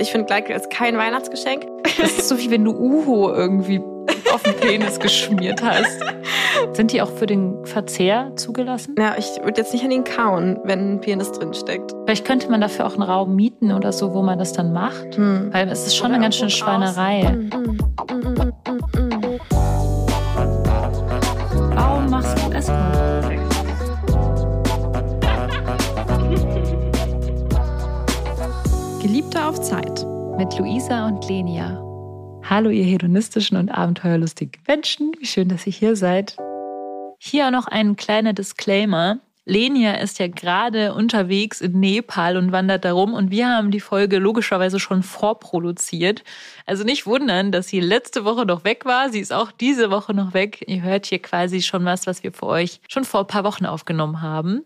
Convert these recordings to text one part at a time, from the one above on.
Ich finde, Gleitgel ist kein Weihnachtsgeschenk. Das ist so wie wenn du Uho irgendwie auf den Penis geschmiert hast. Sind die auch für den Verzehr zugelassen? Ja, ich würde jetzt nicht an ihn kauen, wenn ein Penis drinsteckt. Vielleicht könnte man dafür auch einen Raum mieten oder so, wo man das dann macht. Hm. Weil es ist schon eine ganz schöne Schweinerei. Mm, mm, mm, auf Zeit. Mit Luisa und Lenia. Hallo, ihr hedonistischen und abenteuerlustigen Menschen. Wie schön, dass ihr hier seid. Hier noch ein kleiner Disclaimer. Lenia ist ja gerade unterwegs in Nepal und wandert darum und wir haben die Folge logischerweise schon vorproduziert. Also nicht wundern, dass sie letzte Woche noch weg war. Sie ist auch diese Woche noch weg. Ihr hört hier quasi schon was, was wir für euch schon vor ein paar Wochen aufgenommen haben.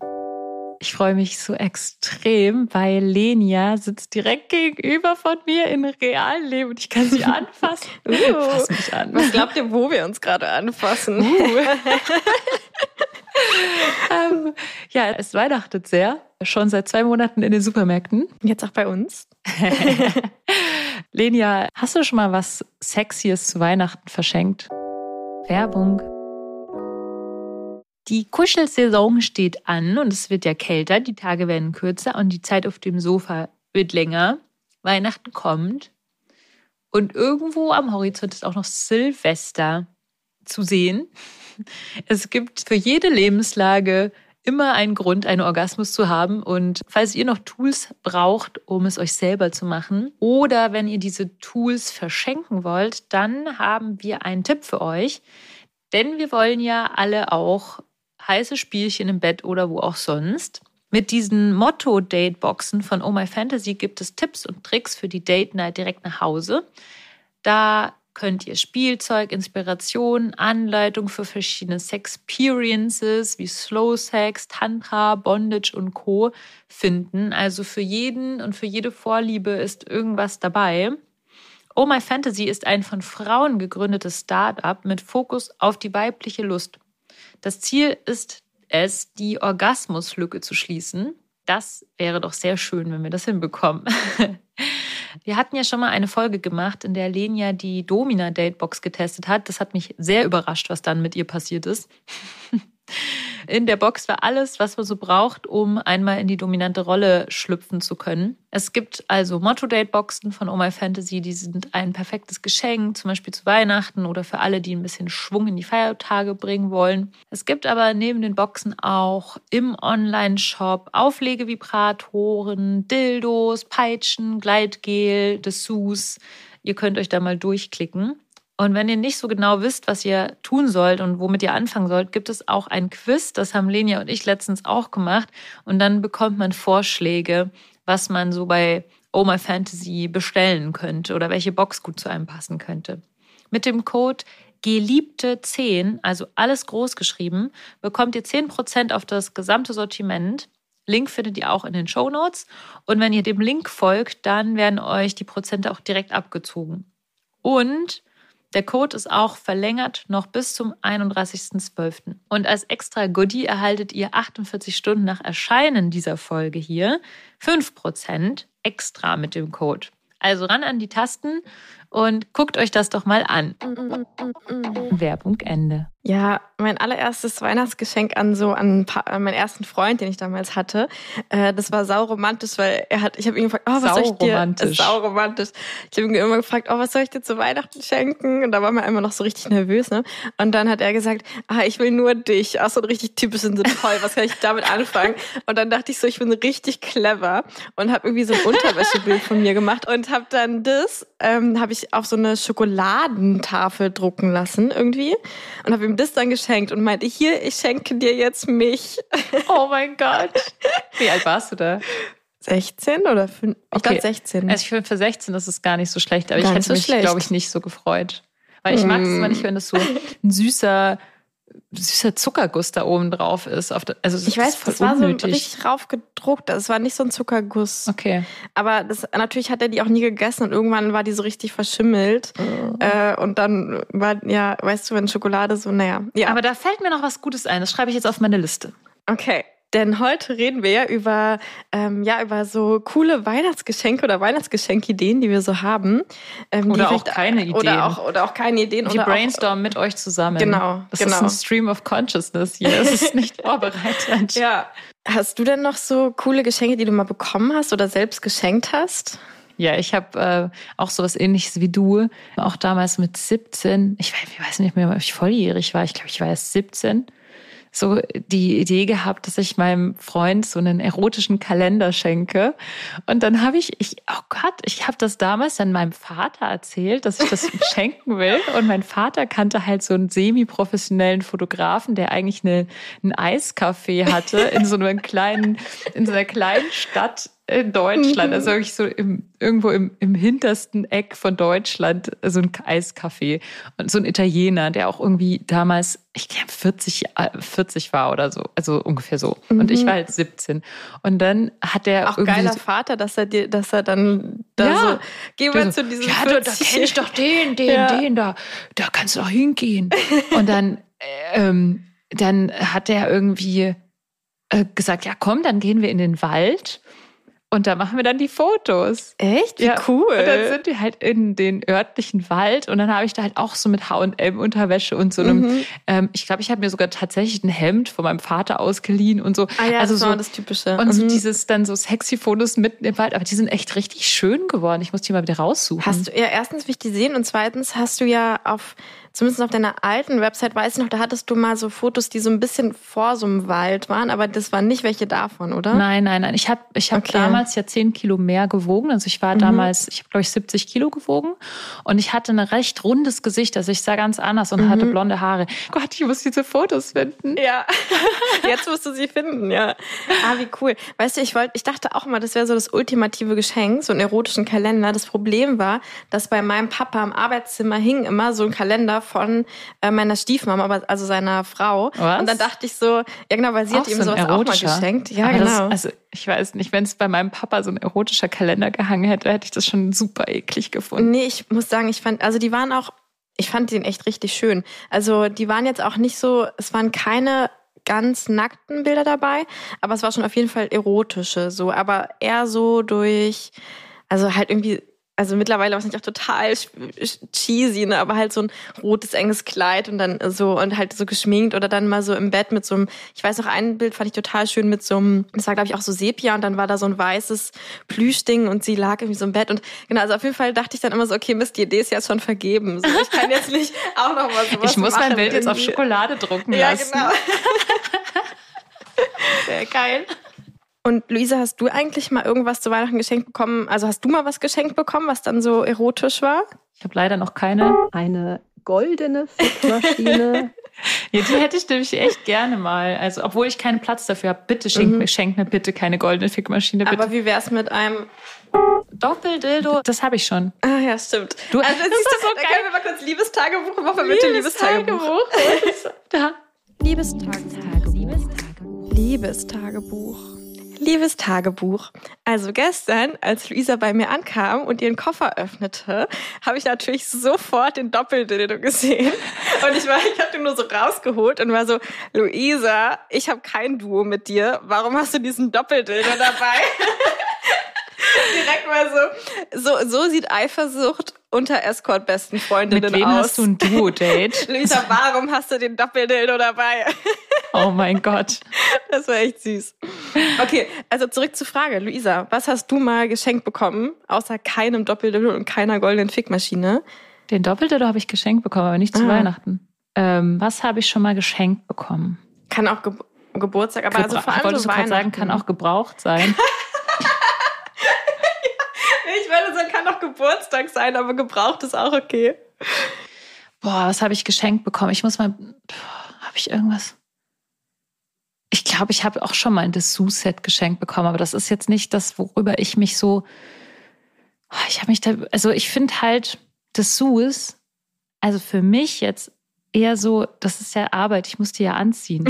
Ich freue mich so extrem, weil Lenia sitzt direkt gegenüber von mir in realen Leben und ich kann sie anfassen. Uh, Fass mich an. Was glaubt ihr, wo wir uns gerade anfassen? ähm, ja, es weihnachtet sehr. Schon seit zwei Monaten in den Supermärkten. Jetzt auch bei uns. Lenia, hast du schon mal was Sexies zu Weihnachten verschenkt? Werbung. Die Kuschelsaison steht an und es wird ja kälter, die Tage werden kürzer und die Zeit auf dem Sofa wird länger. Weihnachten kommt und irgendwo am Horizont ist auch noch Silvester zu sehen. Es gibt für jede Lebenslage immer einen Grund, einen Orgasmus zu haben. Und falls ihr noch Tools braucht, um es euch selber zu machen, oder wenn ihr diese Tools verschenken wollt, dann haben wir einen Tipp für euch. Denn wir wollen ja alle auch heiße Spielchen im Bett oder wo auch sonst. Mit diesen Motto-Date-Boxen von Oh My Fantasy gibt es Tipps und Tricks für die Date Night direkt nach Hause. Da könnt ihr Spielzeug, Inspiration, Anleitung für verschiedene Sexperiences wie Slow Sex, Tantra, Bondage und Co. finden. Also für jeden und für jede Vorliebe ist irgendwas dabei. Oh My Fantasy ist ein von Frauen gegründetes Start-up mit Fokus auf die weibliche Lust. Das Ziel ist es, die Orgasmuslücke zu schließen. Das wäre doch sehr schön, wenn wir das hinbekommen. Wir hatten ja schon mal eine Folge gemacht, in der Lenia die Domina Datebox getestet hat. Das hat mich sehr überrascht, was dann mit ihr passiert ist. In der Box war alles, was man so braucht, um einmal in die dominante Rolle schlüpfen zu können. Es gibt also Motto-Date-Boxen von Oh My Fantasy, die sind ein perfektes Geschenk, zum Beispiel zu Weihnachten oder für alle, die ein bisschen Schwung in die Feiertage bringen wollen. Es gibt aber neben den Boxen auch im Online-Shop Auflegevibratoren, Dildos, Peitschen, Gleitgel, Dessous. Ihr könnt euch da mal durchklicken. Und wenn ihr nicht so genau wisst, was ihr tun sollt und womit ihr anfangen sollt, gibt es auch ein Quiz. Das haben Lenia und ich letztens auch gemacht. Und dann bekommt man Vorschläge, was man so bei Oh My Fantasy bestellen könnte oder welche Box gut zu einem passen könnte. Mit dem Code Geliebte 10, also alles groß geschrieben, bekommt ihr 10% auf das gesamte Sortiment. Link findet ihr auch in den Show Notes. Und wenn ihr dem Link folgt, dann werden euch die Prozente auch direkt abgezogen. Und der Code ist auch verlängert noch bis zum 31.12. Und als extra Goodie erhaltet ihr 48 Stunden nach Erscheinen dieser Folge hier 5% extra mit dem Code. Also ran an die Tasten und guckt euch das doch mal an. Werbung Ende. Ja, mein allererstes Weihnachtsgeschenk an so an, an meinen ersten Freund, den ich damals hatte, äh, das war sauromantisch, weil er hat, ich habe ihn gefragt, oh, was soll ich dir? Sauromantisch. Äh, sauromantisch. Ich habe ihn immer gefragt, oh, was soll ich dir zu Weihnachten schenken? Und da war mir immer noch so richtig nervös, ne? Und dann hat er gesagt, ah, ich will nur dich. Auch so ein richtig typischen Sinn, toll, was kann ich damit anfangen? Und dann dachte ich so, ich bin richtig clever und habe irgendwie so ein Unterwäschebild von mir gemacht und habe dann das, ähm, habe ich auf so eine Schokoladentafel drucken lassen irgendwie und habe ihm das dann geschenkt und meinte, hier, ich schenke dir jetzt mich. Oh mein Gott. Wie alt warst du da? 16 oder 5? Ich Okay. glaube 16. Also ich finde für 16 ist es gar nicht so schlecht, aber Gar ich hätte so mich, glaube ich, nicht so gefreut. Weil ich mag es immer nicht, wenn das so ein süßer, süßer Zuckerguss da oben drauf ist. Also ich weiß, das war so unnötig. richtig raufgedruckt. Das war nicht so ein Zuckerguss. Okay. Aber das, natürlich hat er die auch nie gegessen und irgendwann war die so richtig verschimmelt. Äh, und dann war, ja, weißt du, wenn Schokolade so, naja. Ja, Aber da fällt mir noch was Gutes ein. Das schreibe ich jetzt auf meine Liste. okay. Denn heute reden wir ja über, ähm, ja, über so coole Weihnachtsgeschenke oder Weihnachtsgeschenkideen, die wir so haben. Ähm, oder auch keine Ideen. Oder auch, oder auch keine Ideen. Wir brainstormen mit euch zusammen. Genau. Das genau. ist ein Stream of Consciousness hier. Es ist nicht vorbereitet. ja. Hast du denn noch so coole Geschenke, die du mal bekommen hast oder selbst geschenkt hast? Ja, ich habe äh, auch sowas ähnliches wie du. Auch damals mit 17, ich weiß, ich weiß nicht mehr, ob ich volljährig war. Ich glaube, ich war erst 17 so die Idee gehabt, dass ich meinem Freund so einen erotischen Kalender schenke. Und dann habe ich, ich, oh Gott, ich habe das damals dann meinem Vater erzählt, dass ich das schenken will. Und mein Vater kannte halt so einen semi-professionellen Fotografen, der eigentlich eine, ein Eiscafé hatte in so einem kleinen, in so einer kleinen Stadt in Deutschland, mhm. also wirklich so im, irgendwo im, im hintersten Eck von Deutschland, so ein Eiscafé und so ein Italiener, der auch irgendwie damals, ich glaube 40, 40 war oder so, also ungefähr so. Mhm. Und ich mhm. war halt 17. Und dann hat der auch geiler so, Vater, dass er dir, dass er dann da ja, so, gehen wir zu diesem Ja, 40. da, kenne ich doch den, den, ja. den, da, da kannst du doch hingehen. und dann, ähm, dann hat er irgendwie äh, gesagt, ja komm, dann gehen wir in den Wald und da machen wir dann die Fotos. Echt? Wie ja. cool. Und dann sind wir halt in den örtlichen Wald und dann habe ich da halt auch so mit H&M-Unterwäsche und so einem, mhm. ähm, ich glaube, ich habe mir sogar tatsächlich ein Hemd von meinem Vater ausgeliehen und so. Ah ja, also das so, war das Typische. Und mhm. so dieses dann so sexy Fotos mitten im Wald, aber die sind echt richtig schön geworden. Ich muss die mal wieder raussuchen. Hast du, ja, erstens will ich die sehen und zweitens hast du ja auf zumindest auf deiner alten Website, weiß ich noch, da hattest du mal so Fotos, die so ein bisschen vor so einem Wald waren, aber das waren nicht welche davon, oder? Nein, nein, nein. Ich habe ich hab okay. damals ja 10 Kilo mehr gewogen. Also ich war mhm. damals, ich habe glaube ich 70 Kilo gewogen und ich hatte ein recht rundes Gesicht. Also ich sah ganz anders und mhm. hatte blonde Haare. Gott, ich muss diese Fotos finden. Ja, jetzt musst du sie finden, ja. Ah, wie cool. Weißt du, ich wollte, ich dachte auch mal, das wäre so das ultimative Geschenk, so einen erotischen Kalender. Das Problem war, dass bei meinem Papa im Arbeitszimmer hing immer so ein Kalender von äh, meiner Stiefmama, also seiner Frau. Was? Und dann dachte ich so, ja genau, weil sie auch hat ihm so sowas auch mal geschenkt. Ja, Aber genau. Das, also ich weiß nicht, wenn es bei meinem Papa so ein erotischer Kalender gehangen hätte, hätte ich das schon super eklig gefunden. Nee, ich muss sagen, ich fand, also die waren auch, ich fand den echt richtig schön. Also die waren jetzt auch nicht so, es waren keine ganz nackten Bilder dabei, aber es war schon auf jeden Fall erotische, so, aber eher so durch, also halt irgendwie also mittlerweile war es nicht auch total cheesy, ne? aber halt so ein rotes, enges Kleid und dann so und halt so geschminkt oder dann mal so im Bett mit so einem, ich weiß noch, ein Bild fand ich total schön mit so einem, das war glaube ich auch so Sepia und dann war da so ein weißes Plüschding und sie lag irgendwie so im Bett und genau, also auf jeden Fall dachte ich dann immer so, okay, Mist, die Idee ist jetzt schon vergeben. So, ich kann jetzt nicht auch noch mal sowas Ich muss machen mein Bild jetzt auf Schokolade drucken lassen. Ja, genau. Sehr geil. Und Luisa, hast du eigentlich mal irgendwas zu Weihnachten geschenkt bekommen? Also hast du mal was geschenkt bekommen, was dann so erotisch war? Ich habe leider noch keine. Eine goldene Fickmaschine. ja, die hätte ich nämlich echt gerne mal. Also, obwohl ich keinen Platz dafür habe. Bitte schenk, mhm. mir, schenk mir bitte keine goldene Fickmaschine. Bitte. Aber wie wär's mit einem Doppeldildo? Das habe ich schon. Ah ja, stimmt. Du, also, das ist so geil. Können wir mal kurz Liebestagebuch machen? Bitte Liebestagebuch. da. Liebestagebuch. Liebestagebuch. Liebestagebuch. Liebes Tagebuch. Also gestern, als Luisa bei mir ankam und ihren Koffer öffnete, habe ich natürlich sofort den Doppeldildo gesehen. Und ich war, ich habe den nur so rausgeholt und war so, Luisa, ich habe kein Duo mit dir. Warum hast du diesen Doppeldildo dabei? Direkt mal so, so, so sieht Eifersucht unter Escort-besten Freundinnen aus. Mit wem aus. hast du ein Duo-Date? Luisa, warum hast du den Doppeldildo dabei? Oh mein Gott. Das war echt süß. Okay, also zurück zur Frage. Luisa, was hast du mal geschenkt bekommen, außer keinem Doppeldildo und keiner goldenen Fickmaschine? Den Doppeldildo habe ich geschenkt bekommen, aber nicht zu ah. Weihnachten. Ähm, was habe ich schon mal geschenkt bekommen? Kann auch Ge Geburtstag, aber Gebra also vor allem Wolltest so du gerade sagen, kann auch gebraucht sein. ich würde sagen, kann auch Geburtstag sein, aber gebraucht ist auch okay. Boah, was habe ich geschenkt bekommen? Ich muss mal. Habe ich irgendwas? Ich glaube, ich habe auch schon mal ein Dessous-Set geschenkt bekommen, aber das ist jetzt nicht das, worüber ich mich so. Oh, ich habe mich da. Also, ich finde halt Dessous, also für mich jetzt eher so, das ist ja Arbeit, ich muss die ja anziehen.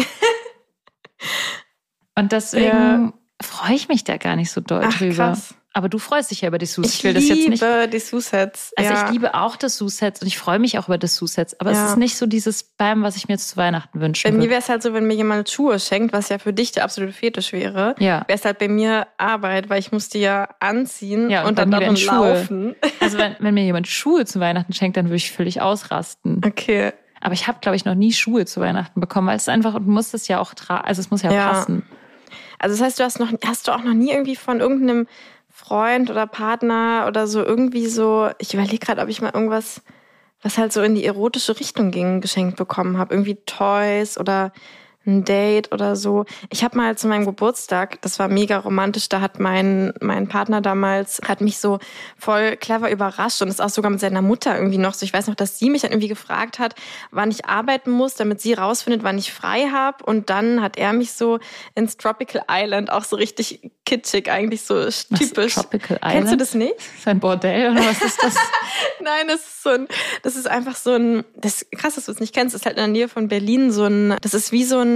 Und deswegen ja. freue ich mich da gar nicht so doll Ach, drüber. Krass. Aber du freust dich ja über Dessous. Ich, Ich, will liebe das jetzt nicht. Dessous-Sets. Also ja. ich liebe auch Dessous-Sets und ich freue mich auch über Dessous-Sets. Aber Ja. es ist nicht so dieses Bam, was ich mir jetzt zu Weihnachten wünschen Bei mir wäre es halt so, wenn mir jemand Schuhe schenkt, was ja für dich der absolute Fetisch wäre, Ja. wäre es halt bei mir Arbeit, weil ich muss die ja anziehen Ja, und und, dann darin Schuhe. laufen. Also wenn, wenn mir jemand Schuhe zu Weihnachten schenkt, dann würde ich völlig ausrasten. Okay. Aber ich habe, glaube ich, noch nie Schuhe zu Weihnachten bekommen, weil es einfach, und du musst es ja auch tragen, also es muss ja, Ja. passen. Also das heißt, du hast noch, hast du auch noch nie irgendwie von irgendeinem Freund oder Partner oder so irgendwie so, ich überlege gerade, ob ich mal irgendwas, was halt so in die erotische Richtung ging, geschenkt bekommen habe. Irgendwie Toys oder ein Date oder so. Ich habe mal zu meinem Geburtstag, das war mega romantisch, da hat mein, mein Partner damals, hat mich so voll clever überrascht und ist auch sogar mit seiner Mutter irgendwie noch so. Ich weiß noch, dass sie mich dann irgendwie gefragt hat, wann ich arbeiten muss, damit sie rausfindet, wann ich frei habe. Und dann hat er mich so ins Tropical Island, auch so richtig kitschig, eigentlich so Was, typisch. Tropical Island? Kennst du das nicht? Ist ein Bordell oder was ist das? Nein, das ist so ein, das ist einfach so ein, das ist krass, dass du es nicht kennst, das ist halt in der Nähe von Berlin so ein, das ist wie so ein,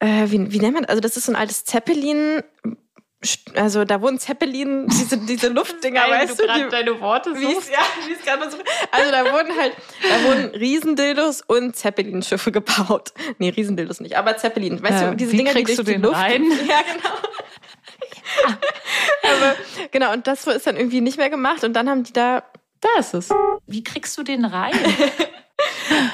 äh, wie, wie nennt man, also das ist so ein altes Zeppelin, also da wurden Zeppelin, diese, diese Luftdinger, weißt du, die, deine Worte wie es, ja, wie es gerade so, also da wurden halt, da wurden Riesendildos und Zeppelin-Schiffe gebaut. Nee, Riesendildos nicht, aber Zeppelin. Weißt Ja, du, diese Dinger, die kriegst durch du die den Luft. rein? Ja, genau. aber, genau, und das ist dann irgendwie nicht mehr gemacht und dann haben die da Da ist es. Wie kriegst du den rein?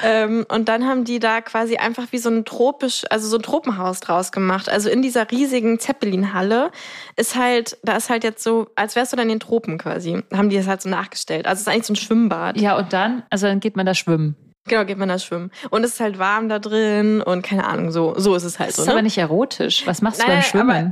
Ähm, und dann haben die da quasi einfach wie so ein tropisch, also so ein Tropenhaus draus gemacht. Also in dieser riesigen Zeppelin-Halle ist halt, da ist halt jetzt so, als wärst du dann in den Tropen quasi, haben die das halt so nachgestellt. Also es ist eigentlich so ein Schwimmbad. ja, und dann, also dann geht man da schwimmen. Genau, geht man da schwimmen. Und es ist halt warm da drin und keine Ahnung, so, so ist es halt Das so. ist ne? aber nicht erotisch. Was machst du Nein, beim Schwimmen?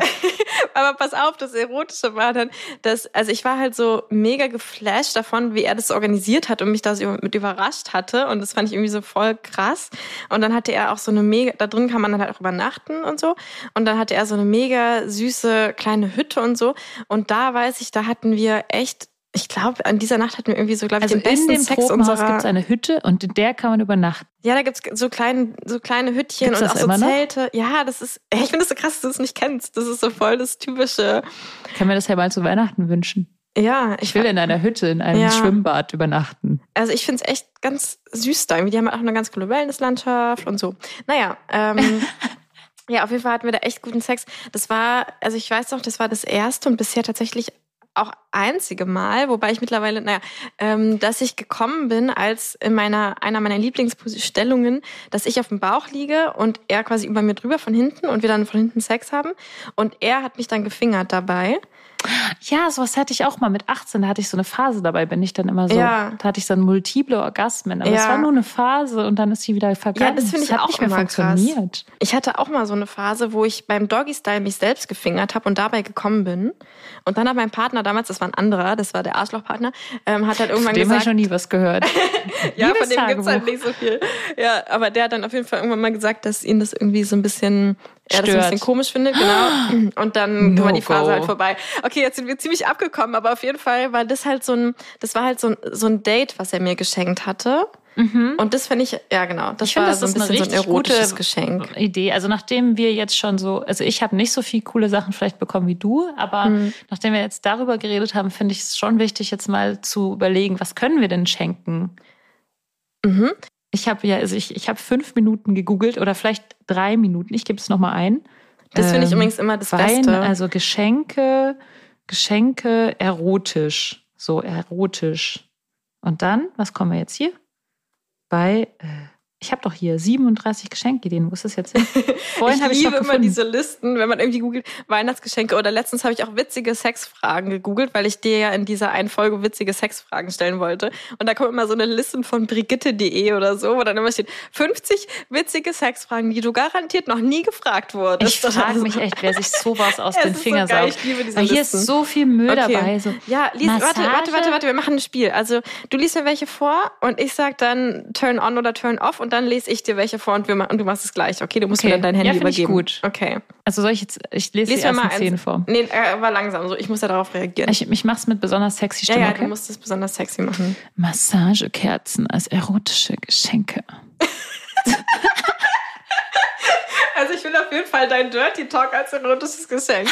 Aber, aber pass auf, das Erotische war dann, dass, also ich war halt so mega geflasht davon, wie er das organisiert hat und mich da so mit überrascht hatte. Und das fand ich irgendwie so voll krass. Und dann hatte er auch so eine mega, da drin kann man dann halt auch übernachten und so. Und dann hatte er so eine mega süße kleine Hütte und so. Und da weiß ich, da hatten wir echt, ich glaube, an dieser Nacht hatten wir irgendwie so, glaube ich, Also den besten in dem Sex unserer. gibt es eine Hütte und in der kann man übernachten. Ja, da gibt's so kleine, so kleine Hüttchen Gibt's und das auch so immer noch? Zelte. Ja, das ist, ich finde das so krass, dass du es nicht kennst. Das ist so voll das typische. Ich kann mir das ja mal zu Weihnachten wünschen. Ja, Ich will in einer Hütte, in einem Ja. Schwimmbad übernachten. Also ich finde es echt ganz süß da. Irgendwie, Die haben auch eine ganz coole Wellnesslandschaft und so. Naja, ähm, ja, auf jeden Fall hatten wir da echt guten Sex. Das war, also ich weiß noch, das war das erste und bisher tatsächlich auch einzige Mal, wobei ich mittlerweile, naja, ähm, dass ich gekommen bin als in meiner, einer meiner Lieblingsstellungen, dass ich auf dem Bauch liege und er quasi über mir drüber von hinten und wir dann von hinten Sex haben. Und er hat mich dann gefingert dabei. Ja, sowas hatte ich auch mal mit 18. Da hatte ich so eine Phase dabei, bin ich dann immer so. Ja. Da hatte ich dann multiple Orgasmen. Aber es Ja. war nur eine Phase und dann ist sie wieder vergangen. Ja, das finde ich hat auch nicht mehr immer funktioniert. Ich hatte auch mal so eine Phase, wo ich beim Doggy-Style mich selbst gefingert habe und dabei gekommen bin. Und dann hat mein Partner damals, das war ein anderer, das war der Arschlochpartner, ähm, hat halt irgendwann Von dem habe ich gesagt, noch nie was gehört. ja, von dem Liebestagebuch. gibt's halt nicht so viel. Ja, aber der hat dann auf jeden Fall irgendwann mal gesagt, dass ihn das irgendwie so ein bisschen, er das ein bisschen komisch findet, genau. Und dann No war die Phase go. halt vorbei. Okay, jetzt sind wir ziemlich abgekommen, aber auf jeden Fall war das halt so ein, das war halt so ein, so ein Date, was er mir geschenkt hatte. Und das finde ich, ja genau, das Ich finde, war das so ein bisschen so ein erotisches gute Geschenk. Idee. Also nachdem wir jetzt schon so, also ich habe nicht so viel coole Sachen vielleicht bekommen wie du, aber Mhm. nachdem wir jetzt darüber geredet haben, finde ich es schon wichtig, jetzt mal zu überlegen, was können wir denn schenken? Mhm. Ich habe ja, also ich, ich habe fünf Minuten gegoogelt oder vielleicht drei Minuten. Ich gebe es nochmal ein. Das finde ich Ähm, übrigens immer das Wein, Beste. also Geschenke, Geschenke erotisch. So erotisch. Und dann, was kommen wir jetzt hier? Bei, äh, ich habe doch hier 37 Geschenkideen. Wo ist das jetzt hin? Vorhin ich ich liebe noch immer diese Listen, wenn man irgendwie googelt, Weihnachtsgeschenke oder letztens habe ich auch witzige Sexfragen gegoogelt, weil ich dir ja in dieser einen Folge witzige Sexfragen stellen wollte. Und da kommt immer so eine Liste von brigitte.de oder so, wo dann immer steht, 50 witzige Sexfragen, die du garantiert noch nie gefragt wurdest. Ich frage Oder mich so. echt, wer sich sowas aus den so Fingern geil, saugt. ich liebe diese Weil hier Listen. ist so viel Müll Okay. dabei. So. Ja, lies, warte, warte, warte, warte, wir machen ein Spiel. Also du liest mir welche vor und ich sag dann turn on oder turn off und dann lese ich dir welche vor und, wir, ma- und du machst es gleich. Okay, du musst Okay. mir dann dein Handy Ja, find ich übergeben. gut. Okay. Also soll ich jetzt, ich lese Lies die mir mal ersten zehn vor. Nee, äh, war langsam so. Ich muss ja darauf reagieren. Ich, ich mach's mit besonders sexy ja, Stimme. ja, okay? du musst es besonders sexy machen. Massagekerzen als erotische Geschenke. Also ich will auf jeden Fall dein Dirty Talk als erotisches Geschenk.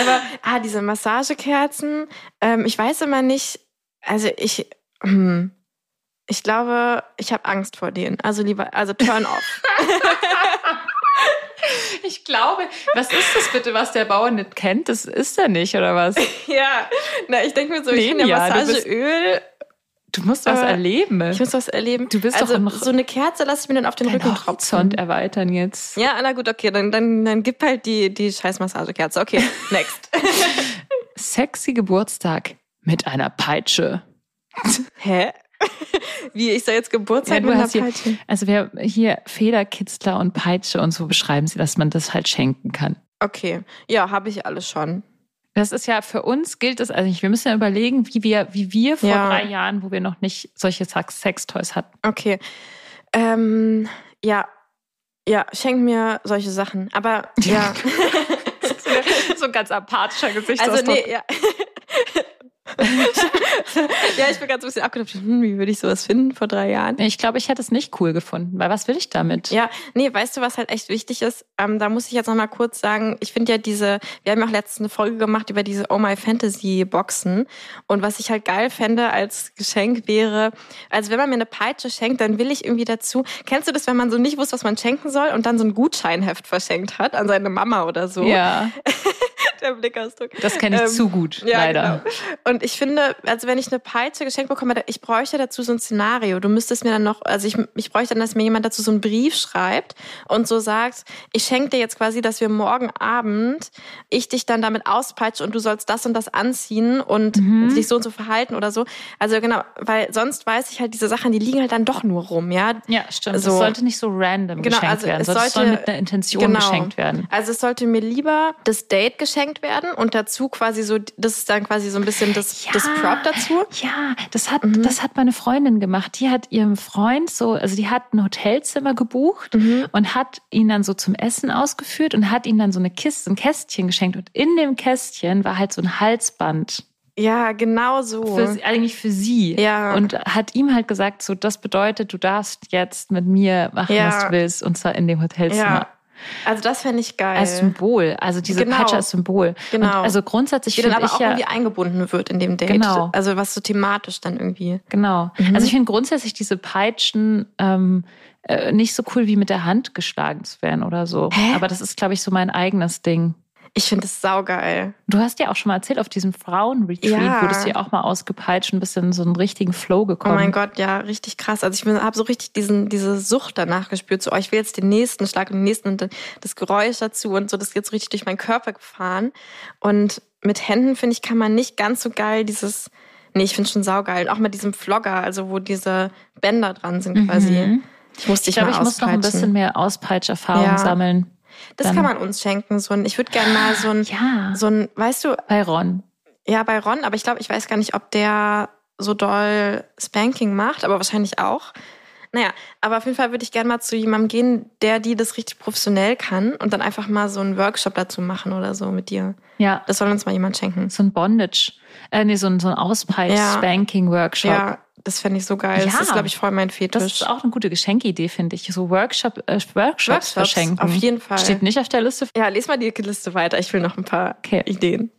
Aber, ah, diese Massagekerzen, ähm, ich weiß immer nicht, also ich, hm, ich glaube, ich habe Angst vor denen. Also lieber, also turn off. Ich glaube, was ist das bitte, was der Bauer nicht kennt? Das ist er nicht, oder was? ja, na, ich denke mir so, ich finde ja Massageöl, Du musst was Äh, erleben. ich muss was erleben. Du bist also, doch ein- so eine Kerze lasse ich mir dann auf den Rücken Horizont tropfen. erweitern jetzt. Ja, na gut, okay, dann, dann, dann gib halt die, die scheiß Massagekerze. Okay, next. Sexy Geburtstag mit einer Peitsche. Hä? Wie, ich soll jetzt Geburtstag Ja, du hast hier, Peitsche? also wer hier Federkitzler und Peitsche und so beschreiben sie, dass man das halt schenken kann. Okay, ja, habe ich alles schon. Das ist ja für uns gilt es also nicht. Wir müssen ja überlegen, wie wir, wie wir vor Ja. drei Jahren, wo wir noch nicht solche Sex- Sextoys hatten. Okay. Ähm, ja. Ja, schenk mir solche Sachen. Aber ja. so ein ganz apathischer also Gesichtsausdruck. nee, ja. ja, ich bin ganz ein bisschen abgedacht, hm, wie würde ich sowas finden vor drei Jahren? Ich glaube, ich hätte es nicht cool gefunden, weil was will ich damit? Ja, nee, weißt du, was halt echt wichtig ist? Ähm, da muss ich jetzt nochmal kurz sagen, ich finde ja diese, wir haben ja auch letztens eine Folge gemacht über diese Oh My Fantasy Boxen. Und was ich halt geil fände als Geschenk wäre, also wenn man mir eine Peitsche schenkt, dann will ich irgendwie dazu, kennst du das, wenn man so nicht wusste, was man schenken soll und dann so ein Gutscheinheft verschenkt hat an seine Mama oder so? Ja, Der Blickausdruck. das kenne ich Ähm, zu gut, Ja, leider. Genau. Und ich finde, also wenn ich eine Peitsche geschenkt bekomme, ich bräuchte dazu so ein Szenario. Du müsstest mir dann noch, also ich, ich bräuchte dann, dass mir jemand dazu so einen Brief schreibt und so sagt, ich schenke dir jetzt quasi, dass wir morgen Abend ich dich dann damit auspeitsche und du sollst das und das anziehen und Mhm. dich so und so verhalten oder so. Also genau, weil sonst weiß ich halt, diese Sachen, die liegen halt dann doch nur rum, ja. Ja, stimmt. So. Es sollte nicht so random Genau, geschenkt also werden, es es soll sollte- mit einer Intention genau. geschenkt werden. Also es sollte mir lieber das Date geschenkt werden und dazu quasi so, das ist dann quasi so ein bisschen das, das Prop dazu. Ja, das hat, Mhm. das hat meine Freundin gemacht. Die hat ihrem Freund so, also die hat ein Hotelzimmer gebucht Mhm. und hat ihn dann so zum Essen ausgeführt und hat ihm dann so eine Kiste, ein Kästchen geschenkt. Und in dem Kästchen war halt so ein Halsband. Ja, genau so. Für, eigentlich für sie. Ja. Und hat ihm halt gesagt, so, das bedeutet, du darfst jetzt mit mir machen, Ja. was du willst. Und zwar in dem Hotelzimmer. Ja. Also das fände ich geil. Als Symbol. Also diese Genau. Peitsche als Symbol. Genau. Und also grundsätzlich finde aber ich auch ja. irgendwie eingebunden wird in dem Date. Genau. Also was so thematisch dann irgendwie. Genau. Mhm. Also ich finde grundsätzlich diese Peitschen ähm, äh, nicht so cool wie mit der Hand geschlagen zu werden oder so. Hä? Aber das ist, glaube ich, so mein eigenes Ding. Ich finde es saugeil. Du hast ja auch schon mal erzählt, auf diesem Frauenretreat Ja. wurdest du ja auch mal ausgepeitscht und bist in so einen richtigen Flow Oh gekommen. mein Gott, ja, richtig krass. Also ich habe so richtig diesen, diese Sucht danach gespürt. So, oh, ich will jetzt den nächsten Schlag und den nächsten und das Geräusch dazu und so. Das ist jetzt richtig durch meinen Körper gefahren. Und mit Händen, finde ich, kann man nicht ganz so geil dieses, nee, ich finde schon saugeil. Und auch mit diesem Vlogger, also wo diese Bänder dran sind quasi. Mhm. Ich muss dich Ich glaube, ich muss noch ein bisschen mehr Auspeitscherfahrung Ja. sammeln. Das dann- kann man uns schenken. So ein, ich würde gerne mal so ein, Ja. so ein, weißt du, Bei Ron. ja, bei Ron, aber ich glaube, ich weiß gar nicht, ob der so doll Spanking macht, aber wahrscheinlich auch. Naja, aber auf jeden Fall würde ich gerne mal zu jemandem gehen, der die das richtig professionell kann und dann einfach mal so einen Workshop dazu machen oder so mit dir. Ja. Das soll uns mal jemand schenken. So ein Bondage. Äh, nee, so ein, so ein. Auspeitsch-Spanking-Workshop. Ja, das fände ich so geil. Das Ja. ist, glaube ich, voll mein Das Fetisch. ist auch eine gute Geschenkidee, finde ich. So Workshop, äh, Workshops, Workshops, verschenken. auf jeden Fall. Steht nicht auf der Liste. ja, les mal die Liste weiter. Ich will noch ein paar Okay. Ideen.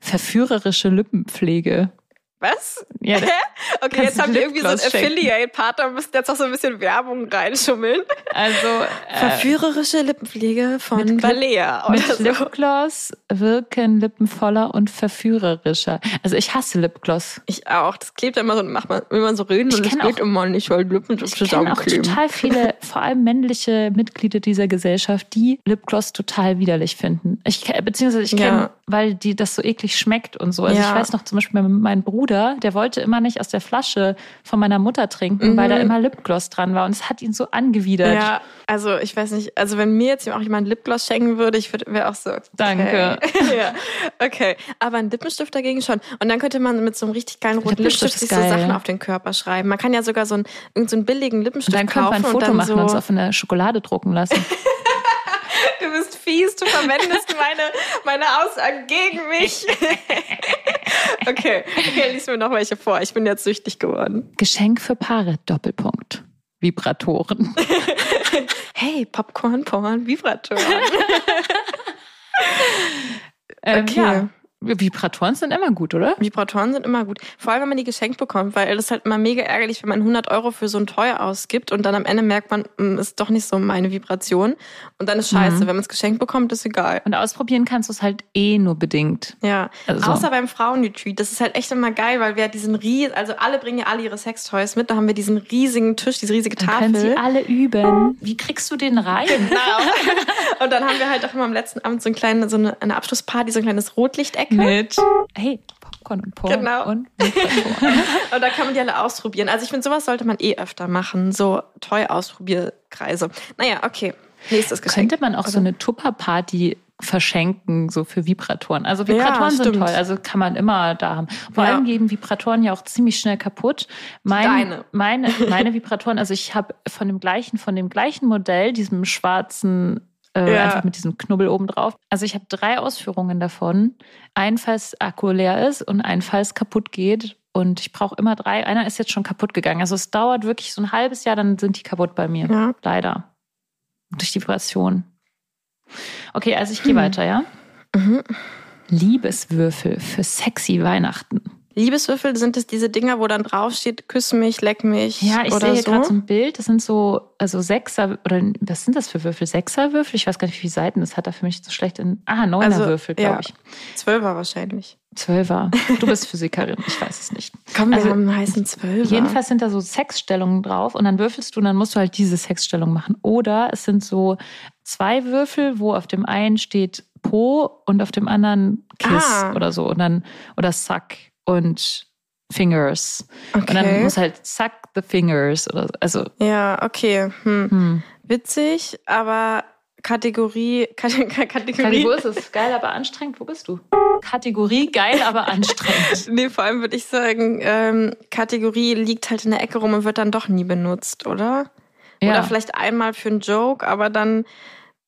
Verführerische Lippenpflege. Was? Ja, Hä? Okay, jetzt haben wir irgendwie so einen. Affiliate-Partner müssen jetzt auch so ein bisschen Werbung reinschummeln. also äh, Verführerische Lippenpflege von mit Lip- Balea. mit so. Lipgloss wirken Lippen voller und verführerischer. Also ich hasse Lipgloss. Ich auch. Das klebt immer so, macht man, will man so reden Ich und es kenn geht immer nicht, weil Lippen Ich kenne auch total viele, vor allem männliche Mitglieder dieser Gesellschaft, die Lipgloss total widerlich finden. Ich beziehungsweise ich kenne, Ja. weil die das so eklig schmeckt und so. Also Ja. ich weiß noch zum Beispiel mein, mein Bruder, der wollte immer nicht aus der Flasche von meiner Mutter trinken, Mhm. weil da immer Lipgloss dran war und es hat ihn so angewidert. Ja, also ich weiß nicht, also wenn mir jetzt auch jemand Lipgloss schenken würde, ich würde wäre auch so. Okay. Danke. ja, okay. Aber ein Lippenstift dagegen schon. Und dann könnte man mit so einem richtig geilen roten Lippenstift sich so. Sachen auf den Körper schreiben. Man kann ja sogar so einen, so einen billigen Lippenstift dann könnte man ein kaufen Foto machen so. und uns auf eine Schokolade drucken lassen. Du bist fies, du verwendest meine, meine Aussagen gegen mich. okay, okay, lies mir noch welche vor. Ich bin jetzt süchtig geworden. Geschenk für Paare, Doppelpunkt. Vibratoren. Hey, Popcorn, Porn, Vibratoren. Ähm, Okay. ja. Vibratoren sind immer gut, oder? Vibratoren sind immer gut. Vor allem, wenn man die geschenkt bekommt, weil das ist halt immer mega ärgerlich, wenn man 100 Euro für so ein Toy ausgibt und dann am Ende merkt man, "Mm, ist doch nicht so meine Vibration. Und dann ist scheiße. Mhm. Wenn man es geschenkt bekommt, ist egal. Und ausprobieren kannst du es halt eh nur bedingt. Ja, Also- außer beim Frauenretreat. Das ist halt echt immer geil, weil wir diesen riesen, also alle bringen ja alle ihre Sextoys mit. Da haben wir diesen riesigen Tisch, diese riesige Dann können sie Tafel. alle üben. Wie kriegst du den rein? Genau. Und dann haben wir halt auch immer am letzten Abend so, ein kleine, so eine, eine Abschlussparty, so ein kleines Rotlichtecke. Mit, hey, Popcorn und Porn Genau. und Vibratoren. Und da kann man die alle ausprobieren. Also ich finde, sowas sollte man eh öfter machen. So Toy-Ausprobierkreise. Naja, okay. Nächstes Geschenk. Könnte man auch so eine Tupper-Party verschenken, so für Vibratoren. Also Ja, Vibratoren sind stimmt. toll, also kann man immer da haben. Vor Ja. allem gehen Vibratoren ja auch ziemlich schnell kaputt. Mein, Deine. Meine, meine Vibratoren, also ich habe von dem gleichen, von dem gleichen Modell, diesem schwarzen, äh, Ja. einfach mit diesem Knubbel oben drauf. Also ich habe drei Ausführungen davon. Ein, falls Akku leer ist und ein, falls kaputt geht. Und ich brauche immer drei. Einer ist jetzt schon kaputt gegangen. Also es dauert wirklich so ein halbes Jahr, dann sind die kaputt bei mir. Ja. Leider. Durch die Vibration. Okay, also ich gehe Hm. weiter, ja? Mhm. Liebeswürfel für sexy Weihnachten. Liebeswürfel sind es diese Dinger, wo dann draufsteht, küss mich, leck mich Ja, ich oder sehe hier so. gerade so ein Bild. Das sind so, also Sechser, oder was sind das für Würfel? Sechserwürfel? Ich weiß gar nicht, wie viele Seiten das hat. Da für mich so schlecht in. Ah, Neunerwürfel, Also, ja. glaube ich. Zwölfer wahrscheinlich. Zwölfer. Du bist Physikerin, ich weiß es nicht. Komm, wir Also, haben einen heißen Zwölfer. Jedenfalls sind da so Sexstellungen drauf und dann würfelst du und dann musst du halt diese Sexstellung machen. Oder es sind so zwei Würfel, wo auf dem einen steht Po und auf dem anderen Kiss Ah. oder so. Und dann, oder Suck und Fingers. Und dann Okay. muss halt Suck the Fingers oder so. Also, Ja, okay. Hm. hm. Witzig, aber Kategorie, Kategorie, Kategorie Kategorie. ist es geil, aber anstrengend. Wo bist du? Kategorie geil, aber anstrengend. Nee, vor allem würde ich sagen, ähm, Kategorie liegt halt in der Ecke rum und wird dann doch nie benutzt, oder? Oder Ja. vielleicht einmal für einen Joke, aber dann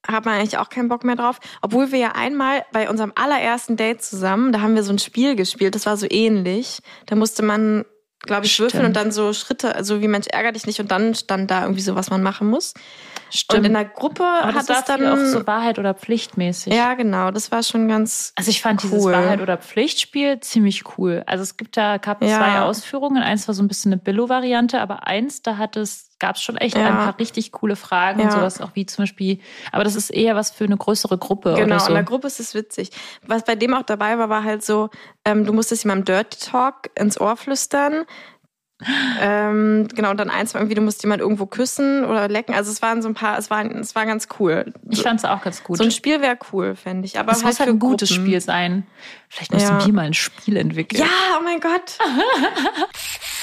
hat man eigentlich auch keinen Bock mehr drauf. Obwohl wir ja einmal bei unserem allerersten Date zusammen, da haben wir so ein Spiel gespielt, das war so ähnlich. Da musste man, glaube ich, würfeln und dann so Schritte, also wie Mensch ärger dich nicht und dann stand da irgendwie so, was man machen muss. Stimmt. Und in der Gruppe aber das hat viel dann. auch so Wahrheit oder Pflichtmäßig. ja, genau, das war schon ganz. Also ich fand dieses Cool. Wahrheit- oder Pflichtspiel ziemlich cool. Also es gibt da, gab Ja. zwei Ausführungen. Eins war so ein bisschen eine Billo-Variante, aber eins, da hat es, gab es schon echt Ja. ein paar richtig coole Fragen Ja. und sowas, auch wie zum Beispiel, aber das ist eher was für eine größere Gruppe Genau, oder so. in der Gruppe ist es witzig. Was bei dem auch dabei war, war halt so, ähm, du musstest jemandem Dirty Talk ins Ohr flüstern. ähm, genau, und dann eins war irgendwie, du musst jemand irgendwo küssen oder lecken. Also es waren so ein paar, es war, es war ganz cool. ich fand es auch ganz gut. So ein Spiel wäre cool, fände ich. Aber das muss halt für ein gutes Gruppen. Spiel sein. Vielleicht müssen Ja. wir mal ein Spiel entwickeln. Ja, oh mein Gott.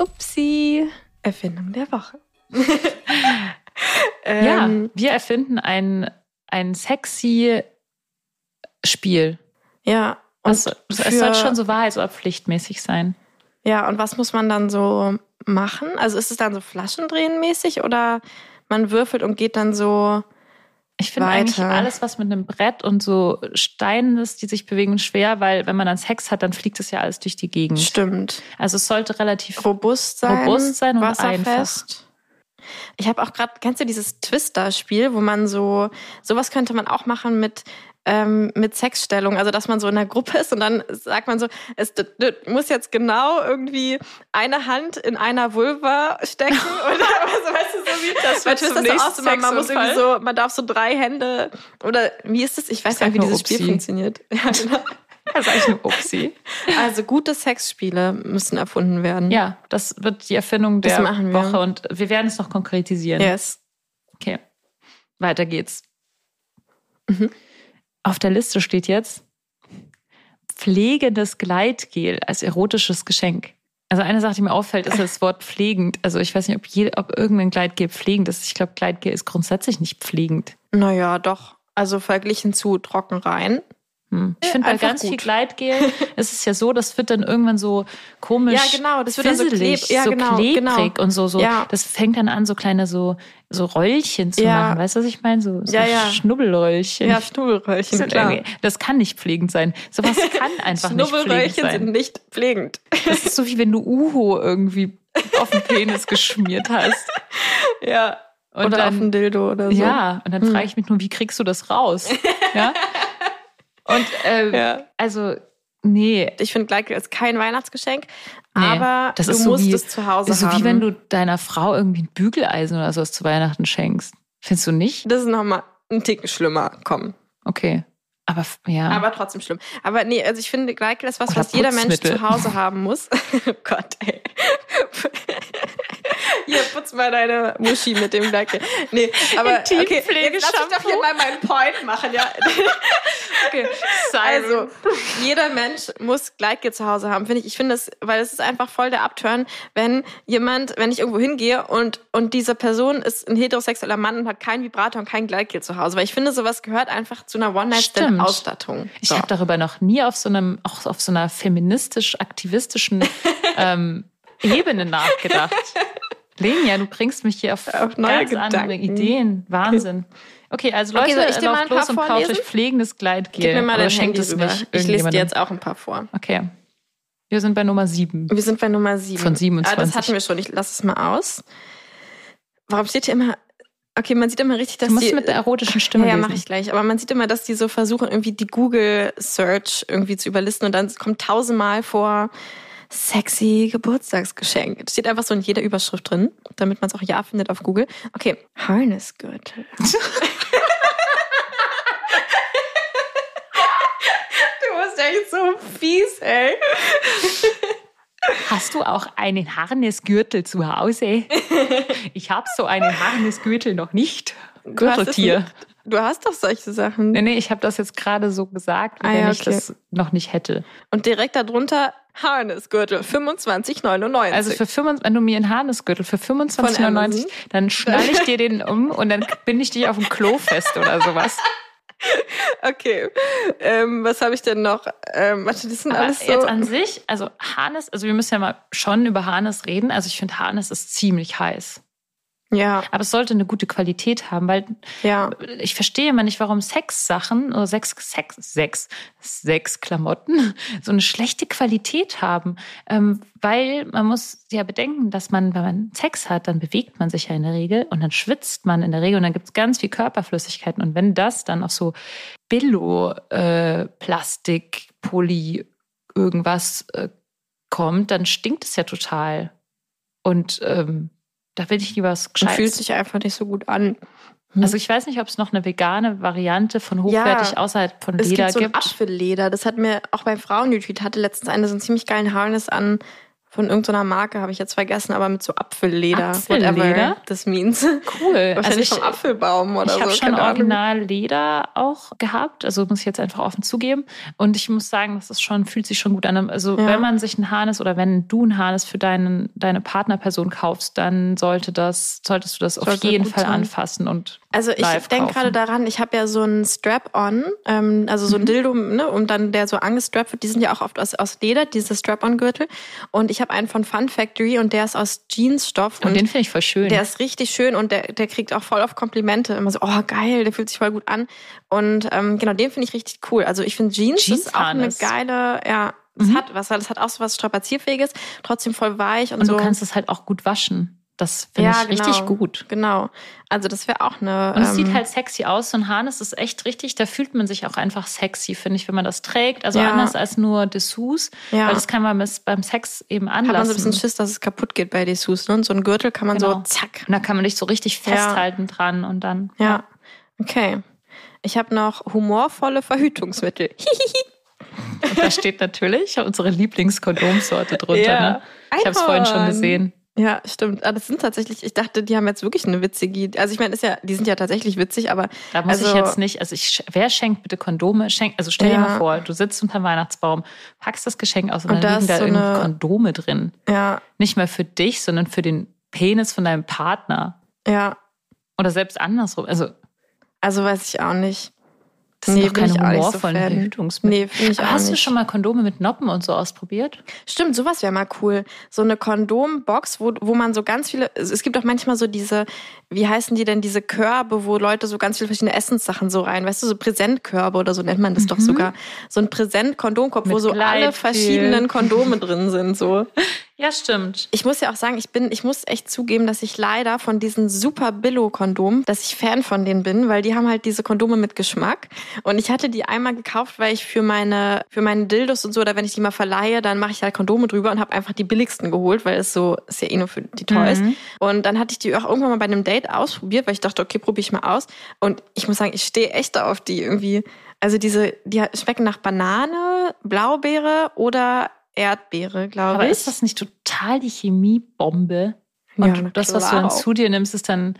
Upsi. Erfindung der Woche. Ja, ähm, wir erfinden ein, ein sexy Spiel. ja. Und Es, es für- soll schon so wahrheits- oder pflichtmäßig sein. Ja, und was muss man dann so machen? Also ist es dann so Flaschendrehen mäßig oder man würfelt und geht dann so. Ich finde eigentlich alles, was mit einem Brett und so Steinen ist, die sich bewegen, schwer, weil wenn man dann Sex hat, dann fliegt es ja alles durch die Gegend. Stimmt. Also es sollte relativ Robust sein. Robust sein und wasserfest. Ich habe auch gerade, kennst du dieses Twister-Spiel, wo man so, sowas könnte man auch machen mit, ähm, mit Sexstellung. Also, dass man so in einer Gruppe ist und dann sagt man so, es muss jetzt genau irgendwie eine Hand in einer Vulva stecken. Oder also, weißt du, so wie Das wird zum ist auch so, man, man muss irgendwie so, man darf so drei Hände oder wie ist das? Ich weiß gar nicht, wie dieses Spiel Upsi. funktioniert. Ja, genau. Das ist eigentlich eine Upsi. Also gute Sexspiele müssen erfunden werden. Ja, das wird die Erfindung Das der. Woche und wir werden es noch konkretisieren. Yes. Okay, weiter geht's. Mhm. Auf der Liste steht jetzt pflegendes Gleitgel als erotisches Geschenk. Also eine Sache, die mir auffällt, ist das Wort pflegend. Also ich weiß nicht, ob, je, ob irgendein Gleitgel pflegend ist. Ich glaube, Gleitgel ist grundsätzlich nicht pflegend. Naja, doch. Also verglichen zu Trockenrein. Hm. Ich finde bei ganz viel gut. Gleitgel ist es ja so, das wird dann irgendwann so komisch Ja, genau, das wird dann so fisselig, kleb- ja, so genau, klebrig genau. und so, so. Ja. Das fängt dann an, so kleine so, so Röllchen zu Ja. machen. Weißt du, was ich meine? So, so. Schnubbelröllchen. Ja, Schnubbelröllchen, Das, klar. das kann nicht pflegend sein. Sowas kann einfach nicht pflegend Schnubbelröllchen sind sein. nicht pflegend. Das ist so wie wenn du Uho irgendwie auf den Penis geschmiert hast. Ja. Und oder dann, auf ein Dildo oder so. Ja, und dann frage ich mich nur, wie kriegst du das raus? Ja. Und ähm, Ja. also, nee. Ich finde, Gleitgel ist kein Weihnachtsgeschenk, Nee, aber das du ist so musst wie- es zu Hause Das ist so haben. wie wenn du deiner Frau irgendwie ein Bügeleisen oder sowas zu Weihnachten schenkst. Findest du nicht? das ist nochmal ein Ticken schlimmer. Komm. Okay. Aber ja. Aber trotzdem schlimm. Aber nee, also ich finde, Gleitgel ist was, Oder was jeder Mensch zu Hause haben muss. oh Gott, ey. Hier, putz mal deine Muschi mit dem Gleitgel. Nee, aber okay, jetzt lass ich doch hier mal meinen Point machen, ja. okay. Also, jeder Mensch muss Gleitgel zu Hause haben, finde ich. Ich finde es, weil es ist einfach voll der Upturn, wenn jemand, wenn ich irgendwo hingehe und, und diese Person ist ein heterosexueller Mann und hat kein Vibrator und kein Gleitgel zu Hause. Weil ich finde, sowas gehört einfach zu einer. One-Night-Stand-Ausstattung. Ich So. habe darüber noch nie auf so einem, auch auf so einer feministisch-aktivistischen ähm, Ebene nachgedacht. Lenia, du bringst mich hier auf, Auf neue ganz andere Gedanken. Ideen. Wahnsinn. Okay, also Okay, Leute, soll ich dir mal lauft ein paar los und kauft euch pflegendes Gleitgel. Gib mir mal dein schenkt es nicht Ich lese dir jetzt auch ein paar vor. Okay. Wir sind bei Nummer sieben. Wir sind bei Nummer sieben. Von 27. Ah, das hatten wir schon. Ich lasse es mal aus. Warum steht hier immer... Okay, man sieht immer richtig, dass Du musst die... mit der erotischen Stimme ja, ja, mache ich gleich. Aber man sieht immer, dass die so versuchen, irgendwie die Google-Search irgendwie zu überlisten und dann kommt tausendmal vor sexy Geburtstagsgeschenk. Das steht einfach so in jeder Überschrift drin, damit man es auch ja findet auf Google. Okay, Harnessgürtel. du bist echt so fies, ey. Hast du auch einen Harnesgürtel zu Hause? Ich habe so einen Harnesgürtel noch nicht. Du hast es Gürteltier. Du hast doch solche Sachen. Nee, nee, ich habe das jetzt gerade so gesagt, wie Ah, wenn ja, ich okay. das noch nicht hätte. Und direkt darunter Harnessgürtel 25,99. Also für 25, wenn du mir einen Harnesgürtel für 25,99, Amazon? dann schnalle ich dir den um und dann binde ich dich auf dem Klo fest oder sowas. Okay. Ähm, was habe ich denn noch? Ähm, warte, das sind Aber alles so. jetzt an sich, also Harnes, also wir müssen ja mal schon über Harnes reden. Also ich finde Harnes ist ziemlich heiß. Ja, Aber es sollte eine gute Qualität haben, weil ja. ich verstehe immer nicht, warum Sexsachen oder Sex, Sex, Sex, Sexklamotten so eine schlechte Qualität haben. Ähm, weil man muss ja bedenken, dass man, wenn man Sex hat, dann bewegt man sich ja in der Regel und dann schwitzt man in der Regel und dann gibt es ganz viel Körperflüssigkeiten. Und wenn das dann auf so Billo, äh, Plastik, Poly, irgendwas äh, kommt, dann stinkt es ja total. Und ähm, da will ich lieber was Und Gescheites. fühlt sich einfach nicht so gut an. Also ich weiß nicht, ob es noch eine vegane Variante von hochwertig Ja, außerhalb von Es Leder gibt so ein gibt. Apfelleder. Das hat mir auch beim Frauenretreat hatte letztens eine so einen ziemlich geilen Harness an von irgendeiner Marke, habe ich jetzt vergessen, aber mit so Apfelleder. Apfelleder? Whatever das means. Cool. Also Wahrscheinlich ich, vom Apfelbaum oder ich so. habe schon original Leder auch gehabt, also muss ich jetzt einfach offen zugeben. Und ich muss sagen, das ist schon, fühlt sich schon gut an. Also Ja. wenn man sich ein Harnes oder wenn du ein Harnes für deinen, deine Partnerperson kaufst, dann sollte das, solltest du das auf Sollte jeden gut Fall sein. anfassen und Also ich denke gerade daran, ich habe ja so einen Strap-on, ähm, also so ein Mhm. Dildo, ne, und dann der so angestrappt wird. Die sind ja auch oft aus, aus Leder, diese Strap-on-Gürtel. Und ich habe einen von Fun Factory und der ist aus Jeansstoff. und den finde ich voll schön. Der ist richtig schön und der, der kriegt auch voll auf Komplimente. Immer so, oh geil, der fühlt sich voll gut an. Und ähm, genau, den finde ich richtig cool. Also ich finde Jeans, das ist auch eine geile, ja, das Mhm. hat was, das hat auch so was Strapazierfähiges, trotzdem voll weich und, und so. du kannst es halt auch gut waschen. Das finde Ja, ich richtig genau. gut. Genau. Also das wäre auch eine. Und es ähm, sieht halt sexy aus. So ein Harness ist echt richtig. Da fühlt man sich auch einfach sexy, finde ich, wenn man das trägt. Also Ja. anders als nur Dessous. Ja. Weil das kann man beim Sex eben hat man so ein anlassen. bisschen Schiss, dass es kaputt geht bei Dessous. Ne? Und so ein Gürtel kann man so Genau. zack. und da kann man dich so richtig Ja. festhalten dran und dann. Ja. Okay. Ich habe noch humorvolle Verhütungsmittel. Und da steht natürlich unsere Lieblingskondomsorte drunter. Ja. Ne? Ich habe es vorhin schon gesehen. Ja, stimmt. Ah, das sind tatsächlich, ich dachte, die haben jetzt wirklich eine witzige, also ich meine, ist ja, die sind ja tatsächlich witzig, aber Da muss also, ich jetzt nicht, also ich, wer schenkt bitte Kondome? Schenk, also stell dir Ja. mal vor, du sitzt unterm Weihnachtsbaum, packst das Geschenk aus und, Und dann da liegen ist da so irgendwie eine- Kondome drin. Ja, Nicht mal für dich, sondern für den Penis von deinem Partner. ja. Oder selbst andersrum. Also Also weiß ich auch nicht. Das Nee, sind doch keine so humorvollen Fan. Verhütungsmittel. Nee, finde ich Hast du nicht. schon mal Kondome mit Noppen und so ausprobiert? Stimmt, sowas wäre mal cool. So eine Kondombox, wo, wo man so ganz viele, es gibt auch manchmal so diese, wie heißen die denn, diese Körbe, wo Leute so ganz viele verschiedene Essenssachen so rein, weißt du, so Präsentkörbe oder so nennt man das doch sogar. So ein Präsent-Kondomkorb, wo so alle verschiedenen Kondome drin sind, so. Ja, stimmt. Ich muss ja auch sagen, ich bin, ich muss echt zugeben, dass ich leider von diesen super Billo-Kondomen, dass ich Fan von denen bin, weil die haben halt diese Kondome mit Geschmack. Und ich hatte die einmal gekauft, weil ich für meine, für meine Dildos und so, oder wenn ich die mal verleihe, dann mache ich halt Kondome drüber und habe einfach die billigsten geholt, weil es so, ist ja eh nur für die Toys. Mhm. Und dann hatte ich die auch irgendwann mal bei einem Date ausprobiert, weil ich dachte, okay, probiere ich mal aus. Und ich muss sagen, ich stehe echt auf die irgendwie. Also diese, die schmecken nach Banane, Blaubeere oder Erdbeere, glaube Aber ich. ist das nicht total die Chemiebombe? Und Ja, das, was du dann zu dir nimmst, ist dann.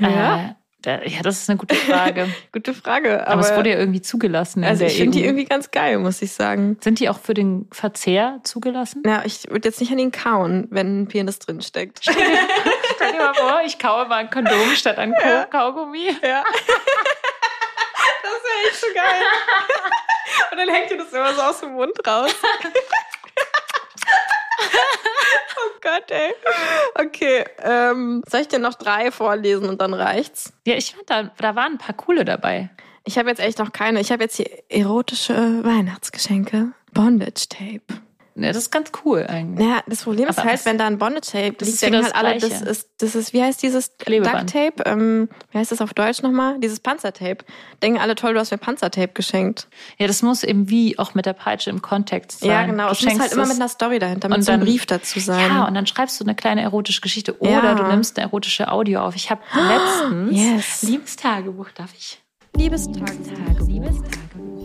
Ja? Äh, ja, das ist eine gute Frage. Gute Frage. Aber, es wurde ja irgendwie zugelassen. In also ich finde die EU. irgendwie ganz geil, muss ich sagen. Sind die auch für den Verzehr zugelassen? Ja, ich würde jetzt nicht an ihn kauen, wenn ein Penis drin steckt. Stell dir mal vor, ich kaue mal ein Kondom statt ein Ja. Kaugummi. Ja. Das wäre echt so geil. Und dann hängt dir das immer so aus dem Mund raus. Oh Gott, ey. Okay, ähm, soll ich dir noch drei vorlesen und dann reicht's? Ja, ich fand, da, da waren ein paar coole dabei. Ich habe jetzt echt noch keine. Ich habe jetzt hier erotische Weihnachtsgeschenke. Bondage Tape. Ja, das ist ganz cool eigentlich. Ja, das Problem ist Aber halt, wenn da ein Bondage Tape Das liegt, denken halt alle, das ist, das ist, wie heißt dieses Klebeband. Duct Tape? Ähm, wie heißt das auf Deutsch nochmal? Dieses Panzertape. Denken alle, toll, du hast mir Panzertape geschenkt. Ja, das muss eben wie auch mit der Peitsche im Kontext sein. Ja, genau. Du es muss halt immer mit einer Story dahinter, mit und so einem dann- Brief dazu sein. Ja, und dann schreibst du eine kleine erotische Geschichte oder Ja. du nimmst eine erotische Audio auf. Ich habe letztens Yes. Liebestagebuch, darf ich? Liebestagebuch.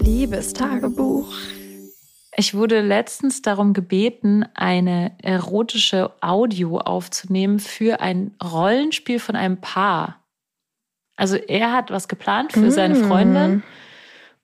Liebestagebuch. Ich wurde letztens darum gebeten, eine erotische Audio aufzunehmen für ein Rollenspiel von einem Paar. Also er hat was geplant für seine Mm. Freundin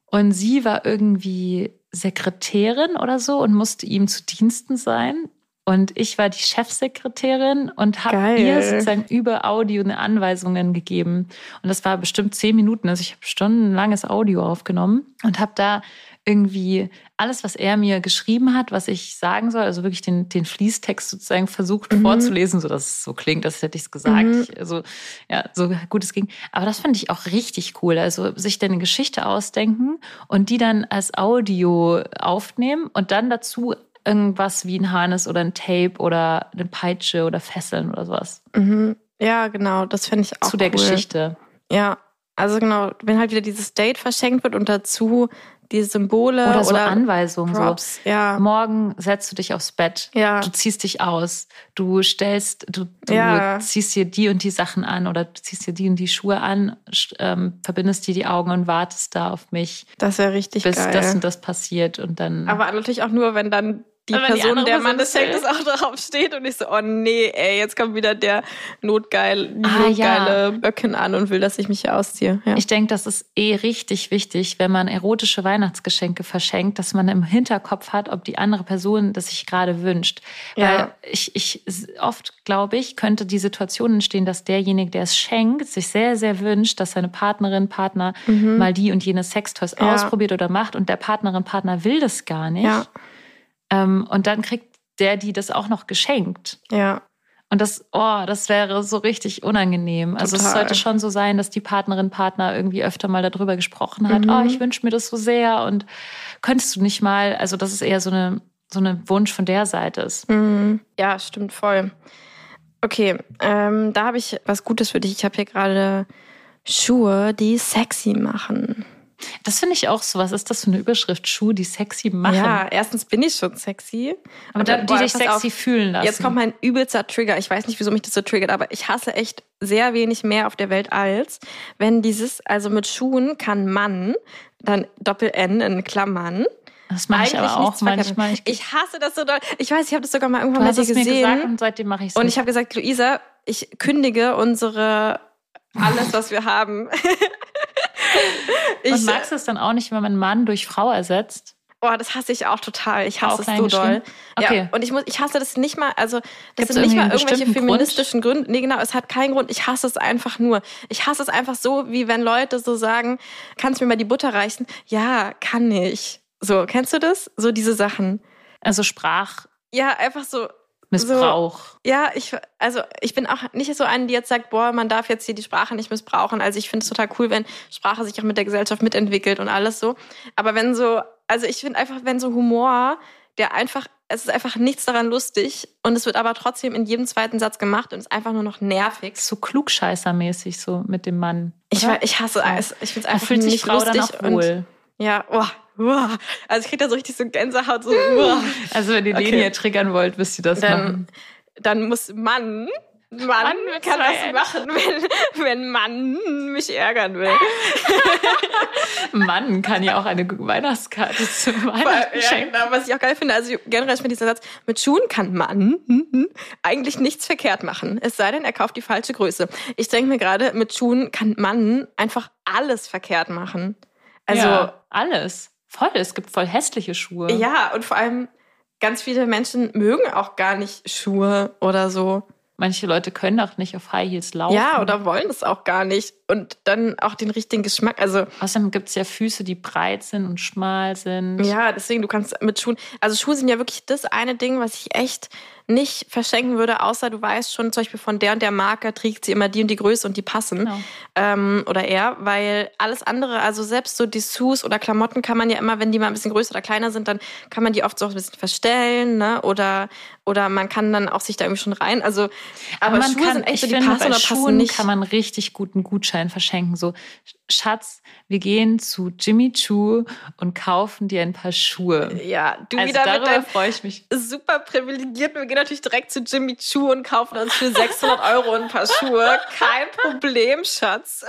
und sie war irgendwie Sekretärin oder so und musste ihm zu Diensten sein. Und ich war die Chefsekretärin und habe ihr sozusagen über Audio eine Anweisungen gegeben. Und das war bestimmt zehn Minuten. Also ich habe stundenlanges Audio aufgenommen und habe da irgendwie alles, was er mir geschrieben hat, was ich sagen soll, also wirklich den, den Fließtext sozusagen versucht Mhm. vorzulesen, sodass es so klingt, als hätte ich es gesagt. Mhm. Ich, also ja, so gut es ging. Aber das fand ich auch richtig cool. Also sich dann eine Geschichte ausdenken und die dann als Audio aufnehmen und dann dazu irgendwas wie ein Harness oder ein Tape oder eine Peitsche oder Fesseln oder sowas Mhm. Ja, genau. Das finde ich auch zu der cool. Geschichte. Ja, also genau, wenn halt wieder dieses Date verschenkt wird und dazu die Symbole Oder oder, so Anweisungen. So. Props. Ja. Morgen setzt du dich aufs Bett. Ja. Du ziehst dich aus. Du stellst, du, du Ja. ziehst dir die und die Sachen an oder du ziehst dir die und die Schuhe an, ähm, verbindest dir die Augen und wartest da auf mich, Das wäre richtig bis geil. das und das passiert und dann. Aber natürlich auch nur, wenn dann die die Person, andere der Mann will. das auch drauf steht und ich so, oh nee, ey, jetzt kommt wieder der notgeil, die Ah, notgeile Böckin an und will, dass ich mich hier ausziehe. Ja. Ich denke, das ist eh richtig wichtig, wenn man erotische Weihnachtsgeschenke verschenkt, dass man im Hinterkopf hat, ob die andere Person das sich gerade wünscht. Ja. Weil ich, ich oft glaube ich, könnte die Situation entstehen, dass derjenige, der es schenkt, sich sehr, sehr wünscht, dass seine Partnerin, Partner mal die und jene Sextoys Mhm. Ja. ausprobiert oder macht und der Partnerin, Partner will das gar nicht. Ähm, und dann kriegt der die das auch noch geschenkt. ja, Und das, oh, das wäre so richtig unangenehm. Also es Total. sollte schon so sein, dass die Partnerin, Partner irgendwie öfter mal darüber gesprochen hat. Mhm. Oh, ich wünsche mir das so sehr und könntest du nicht mal, also das ist eher so eine, so eine Wunsch von der Seite ist. Mhm. ja, stimmt voll. Okay, ähm, da habe ich was Gutes für dich. Ich habe hier gerade Schuhe, die sexy machen. Das finde ich auch so. Was ist das für eine Überschrift? Schuhe, die sexy machen. Ja, erstens bin ich schon sexy. aber dann- die boah, dich sexy auf. fühlen lassen. Jetzt kommt mein übelster Trigger. Ich weiß nicht, wieso mich das so triggert, aber ich hasse echt sehr wenig mehr auf der Welt als, wenn dieses, also mit Schuhen kann Mann, dann Doppel-N in Klammern. das mache ich aber auch manchmal. Ich, Ich hasse das so doll. Ich weiß, ich habe das sogar mal irgendwann bei es dir mir gesehen. gesagt und seitdem mache ich es und ich habe gesagt, Luisa, ich kündige unsere, alles, was wir haben. ich, und magst du es dann auch nicht, wenn man Mann durch Frau ersetzt? Oh, das hasse ich auch total. Ich hasse Auch es so doll. Okay. Ja, und ich muss, ich hasse das nicht mal, also das Gibt's sind nicht mal irgendwelche feministischen Gründe. Nee, genau, es hat keinen Grund. Ich hasse es einfach nur. Ich hasse es einfach so, wie wenn Leute so sagen, kannst du mir mal die Butter reichen? Ja, kann ich. So, kennst du das? So diese Sachen. Also Sprachmissbrauch. Ja, einfach so, ja, ich, also ich bin auch nicht so eine, die jetzt sagt, boah, man darf jetzt hier die Sprache nicht missbrauchen. Also ich finde es total cool, wenn Sprache sich auch mit der Gesellschaft mitentwickelt und alles so. Aber wenn so, also ich finde einfach, wenn so Humor, der einfach, es ist einfach nichts daran lustig und es wird aber trotzdem in jedem zweiten Satz gemacht und ist einfach nur noch nervig. so klugscheißermäßig so mit dem Mann. Ich, ich hasse es. Ich finde es einfach nicht Frau lustig. auch und, wohl. ja, oh, oh. Also ich kriege da so richtig so Gänsehaut, so, oh. Also wenn ihr Okay. den hier triggern wollt, müsst ihr das dann, machen. dann muss Mann, Mann, Mann kann das machen, wenn, wenn Mann mich ärgern will. Mann kann ja auch eine Weihnachtskarte zum ja, Weihnachten schenken. genau, was ich auch geil finde, also generell finde dieser Satz, mit Schuhen kann Mann eigentlich nichts verkehrt machen. Es sei denn, er kauft die falsche Größe. Ich denke mir gerade, mit Schuhen kann Mann einfach alles verkehrt machen. Also ja, alles. Voll, es gibt voll hässliche Schuhe. ja, und vor allem ganz viele Menschen mögen auch gar nicht Schuhe oder so. Manche Leute können auch nicht auf High Heels laufen. Ja, oder wollen es auch gar nicht. Und dann auch den richtigen Geschmack. Also, Außerdem gibt es ja Füße, die breit sind und schmal sind. ja, deswegen, du kannst mit Schuhen. Also, Schuhe sind ja wirklich das eine Ding, was ich echt nicht verschenken würde, außer du weißt schon, zum Beispiel von der und der Marke trägt sie immer die und die Größe und die passen. Genau. Ähm, oder er, weil alles andere, also selbst so Dessous oder Klamotten kann man ja immer, wenn die mal ein bisschen größer oder kleiner sind, dann kann man die oft so ein bisschen verstellen, ne? Oder, oder man kann dann auch sich da irgendwie schon rein. Also, aber, man Schuhe kann, sind echt so, die finde, passen oder Schuhen passen nicht. kann man richtig guten Gutschein verschenken. So, Schatz, wir gehen zu Jimmy Choo und kaufen dir ein paar Schuhe. ja, du Also wieder darüber freue ich mich. super privilegiert. Wir gehen natürlich direkt zu Jimmy Choo und kaufen uns für 600 Euro ein paar Schuhe. Kein Problem, Schatz.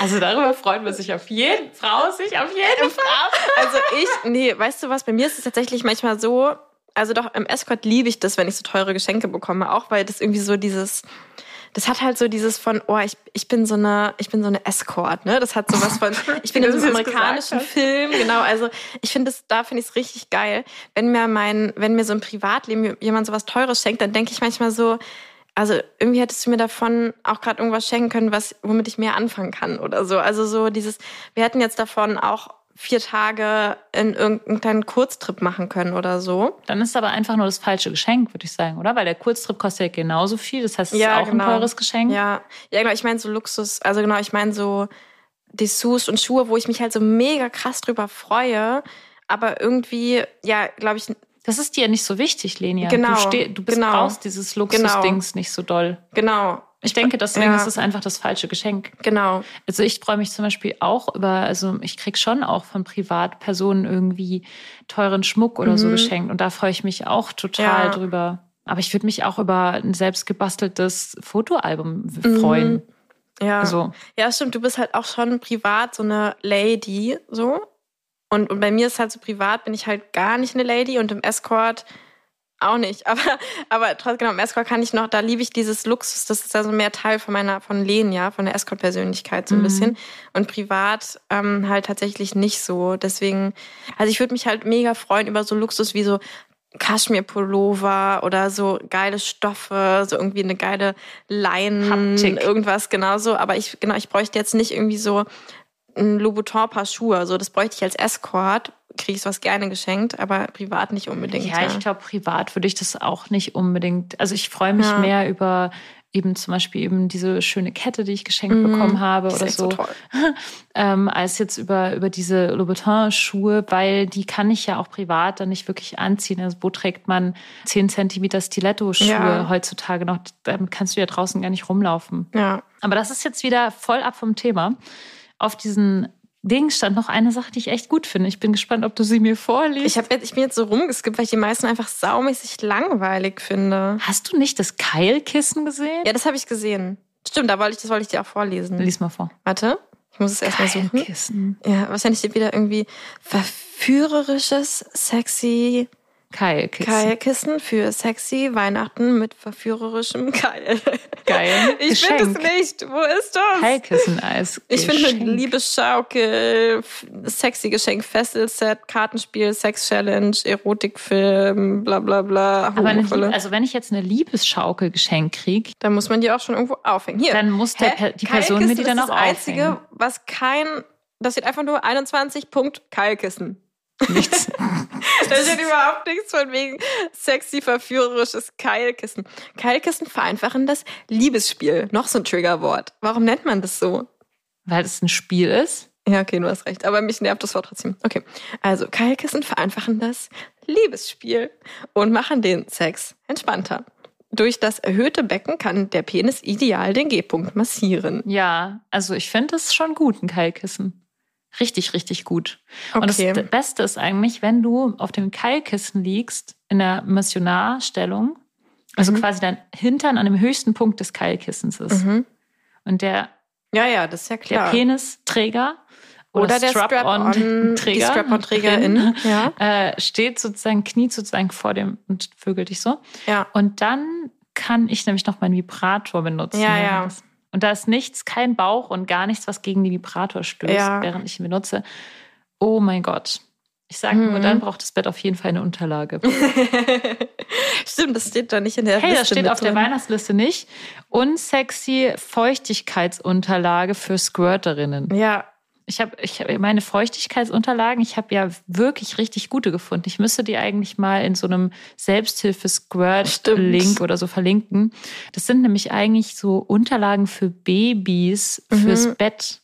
Also darüber freut man sich auf jeden Frau sich auf jeden Fall. Also ich, nee, weißt du was, bei mir ist es tatsächlich manchmal so, also doch im Escort liebe ich das, wenn ich so teure Geschenke bekomme, auch weil das irgendwie so dieses, das hat halt so dieses von, oh, ich, ich bin so eine, ich bin so eine Escort, ne? Das hat sowas von, ich bin in so einem amerikanischen Film, genau. Also ich finde es, da finde ich es richtig geil, wenn mir mein, wenn mir so im Privatleben jemand sowas Teures schenkt, dann denke ich manchmal so, also irgendwie hättest du mir davon auch gerade irgendwas schenken können, was, womit ich mehr anfangen kann oder so. Also so dieses, wir hätten jetzt davon auch vier Tage in irgendeinen kleinen Kurztrip machen können oder so. Dann ist aber einfach nur das falsche Geschenk, würde ich sagen, oder? Weil der Kurztrip kostet ja genauso viel. Das heißt, es Ja, ist auch genau. ein teures Geschenk. Ja, ja genau, ich meine so Luxus, also genau, ich meine so Dessous und Schuhe, wo ich mich halt so mega krass drüber freue, aber irgendwie, ja, glaube ich, Das ist dir nicht so wichtig, Lenia. Genau, Du, steh, du bist genau. brauchst dieses Luxusdings nicht so doll. genau. Ich denke, deswegen Ja. ist es einfach das falsche Geschenk. Genau. Also ich freue mich zum Beispiel auch über, also ich krieg schon auch von Privatpersonen irgendwie teuren Schmuck oder so Mhm. geschenkt und da freue ich mich auch total Ja. drüber. Aber ich würde mich auch über ein selbst gebasteltes Fotoalbum Mhm. freuen. Ja. Also Ja, stimmt, du bist halt auch schon privat so eine Lady, so. Und, und bei mir ist halt so privat, bin ich halt gar nicht eine Lady und im Escort auch nicht. Aber, aber trotzdem, genau, im Escort kann ich noch, da liebe ich dieses Luxus, das ist also mehr Teil von meiner, von Lehen, ja, von der Escort-Persönlichkeit so ein Mhm. bisschen. Und privat ähm, halt tatsächlich nicht so. Deswegen, also ich würde mich halt mega freuen über so Luxus wie so Kaschmir-Pullover oder so geile Stoffe, so irgendwie eine geile Leinen, Haptik. irgendwas genauso. Aber ich, genau, ich bräuchte jetzt nicht irgendwie so ein Louboutin-Paar Schuhe. So, das bräuchte ich als Escort. Kriege ich sowas gerne geschenkt, aber privat nicht unbedingt. ja, ich glaube, privat würde ich das auch nicht unbedingt. Also ich freue mich Ja. mehr über eben zum Beispiel eben diese schöne Kette, die ich geschenkt Mhm. bekommen habe oder so. toll. ähm, als jetzt über, über diese Louboutin-Schuhe, weil die kann ich ja auch privat dann nicht wirklich anziehen. Also wo trägt man 10 Zentimeter Stiletto-Schuhe Ja. heutzutage noch? Damit kannst du ja draußen gar nicht rumlaufen. Ja. Aber das ist jetzt wieder voll ab vom Thema. Auf diesen Ding stand noch eine Sache, die ich echt gut finde. Ich bin gespannt, ob du sie mir vorliest. Ich, hab jetzt, ich bin jetzt so rumgeskippt, weil ich die meisten einfach saumäßig langweilig finde. Hast du nicht das Keilkissen gesehen? Ja, das habe ich gesehen. Stimmt, da wollte ich, das wollte ich dir auch vorlesen. Lies mal vor. Warte, ich muss es erstmal suchen. Keilkissen. Ja, wahrscheinlich steht wieder irgendwie verführerisches, sexy Keilkissen. Keilkissen für sexy Weihnachten mit verführerischem Keil. Geil. Ich finde es nicht. Wo ist das? Keilkissen-Eis. Ich finde Geschenk. Liebesschaukel, sexy Geschenk, Fesselset, Kartenspiel, Sex-Challenge, Erotikfilm, bla bla bla. Aber. Lieb- also wenn ich jetzt eine Liebesschaukel geschenkt kriege, da muss man die auch schon irgendwo aufhängen. Hier. dann muss der, Hä? Die Person mir die dann auch ist das Einzige, aufhängen. was kein, das steht einfach nur 21 Punkt Keilkissen. Nichts. Da steht überhaupt nichts von wegen sexy, verführerisches Keilkissen. Keilkissen vereinfachen das Liebesspiel. Noch so ein Triggerwort. Warum nennt man das so? Weil es ein Spiel ist. Ja, okay, du hast recht. Aber mich nervt das Wort trotzdem. Okay. Also, Keilkissen vereinfachen das Liebesspiel und machen den Sex entspannter. Durch das erhöhte Becken kann der Penis ideal den G-Punkt massieren. Ja, also ich finde es schon gut, ein Keilkissen. Richtig, richtig gut. Und das Okay. Beste ist eigentlich, wenn du auf dem Keilkissen liegst, in der Missionarstellung, also Mhm. quasi dein Hintern an dem höchsten Punkt des Keilkissens ist. Mhm. Und der, Ja, ja, das ist ja der klar. Penisträger Oder der Strap-on- Strap-on, die Strap-on-Trägerin. Trägerin, Ja, äh, steht sozusagen, kniet sozusagen vor dem und vögelt dich so. ja. Und dann kann ich nämlich noch meinen Vibrator benutzen. Ja, ja. das- Und da ist nichts, kein Bauch und gar nichts, was gegen den Vibrator stößt, Ja. während ich ihn benutze. Oh mein Gott. Ich sage nur, Mhm. dann braucht das Bett auf jeden Fall eine Unterlage. Stimmt, das steht da nicht in der Hey, Liste das steht auf der drin. Weihnachtsliste nicht. Unsexy Feuchtigkeitsunterlage für Squirterinnen. Ja, Ich habe ich hab meine Feuchtigkeitsunterlagen, ich habe ja wirklich richtig gute gefunden. Ich müsste die eigentlich mal in so einem Selbsthilfe-Squirt-Link oder so verlinken. Das sind nämlich eigentlich so Unterlagen für Babys fürs Mhm. Bett.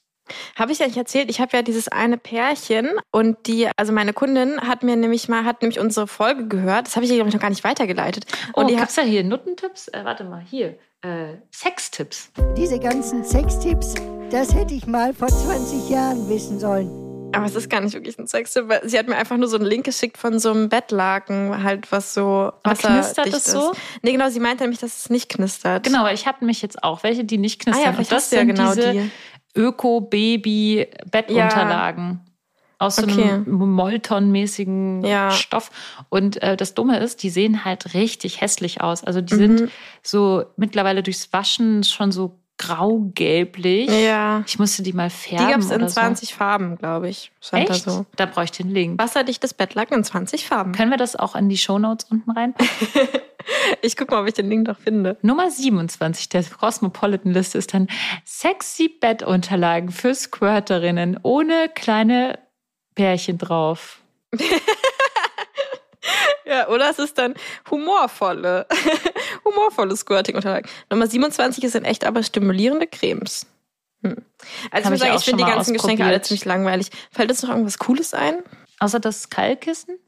Habe ich ja nicht erzählt, ich habe ja dieses eine Pärchen und die, also meine Kundin hat mir nämlich mal, hat nämlich unsere Folge gehört, das habe ich ihr, glaube ich, noch gar nicht weitergeleitet. Oh, Und die hat, gibt's da hier Nuttentipps? Äh, warte mal, hier. Äh, Sextipps. Diese ganzen Sextipps, das hätte ich mal vor 20 Jahren wissen sollen. aber es ist gar nicht wirklich ein Sextipp, weil sie hat mir einfach nur so einen Link geschickt von so einem Bettlaken, halt was so wasserdicht es so? ist. Nee, genau, sie meinte nämlich, dass es nicht knistert. Genau, weil ich habe nämlich jetzt auch welche, die nicht Ah knistern. ja, Und das ja sind genau diese die. Öko-Baby-Bettunterlagen. Aus so Okay. einem Molton-mäßigen Ja. Stoff. Und äh, das Dumme ist, die sehen halt richtig hässlich aus. Also die Mhm. sind so mittlerweile durchs Waschen schon so grau-gelblich. Ja. Ich musste die mal Die färben gab es in oder 20 Farben, glaube ich. so. Stand Echt? da so. Da brauche ich den Link. Wasserdichtes Bettlaken in 20 Farben. Können wir das auch in die Shownotes unten reinpacken? Ich guck mal, ob ich den Link noch finde. Nummer 27 der Cosmopolitan-Liste ist dann sexy Bettunterlagen für Squirterinnen ohne kleine Bärchen drauf. Ja, oder es ist dann humorvolle, humorvolle Squirting-Unterlagen. Nummer 27 sind echt aber stimulierende Cremes. Hm. Also Hab ich muss ich sagen, ich finde die ganzen Geschenke alle ziemlich langweilig. Fällt uns noch irgendwas Cooles ein? Außer das Keilkissen.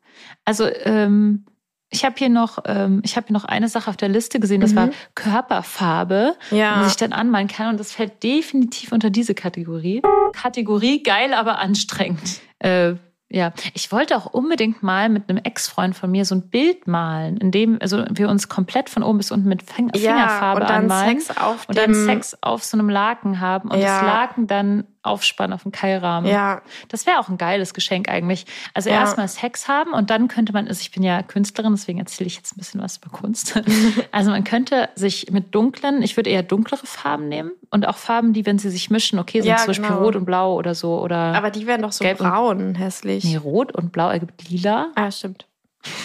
Also ähm, ich habe hier noch, ähm, ich habe hier noch eine Sache auf der Liste gesehen. Das Mhm. war Körperfarbe, Ja. was ich dann anmalen kann. Und das fällt definitiv unter diese Kategorie. Kategorie geil, aber anstrengend. Äh, ja, ich wollte auch unbedingt mal mit einem Ex-Freund von mir so ein Bild malen, in dem also wir uns komplett von oben bis unten mit Fing ja, Fingerfarbe und dann anmalen Sex auf und dann Sex auf so einem Laken haben und Ja. das Laken dann aufspannen auf dem Keilrahmen. Ja, Das wäre auch ein geiles Geschenk eigentlich. Also Ja. erstmal Sex haben und dann könnte man, also ich bin ja Künstlerin, deswegen erzähle ich jetzt ein bisschen was über Kunst. also man könnte sich mit dunklen, ich würde eher dunklere Farben nehmen und auch Farben, die, wenn sie sich mischen, okay, sind Ja, zum Beispiel genau. rot und blau oder so oder aber die werden doch so braun, hässlich. nee, rot und blau ergibt lila Ah, stimmt.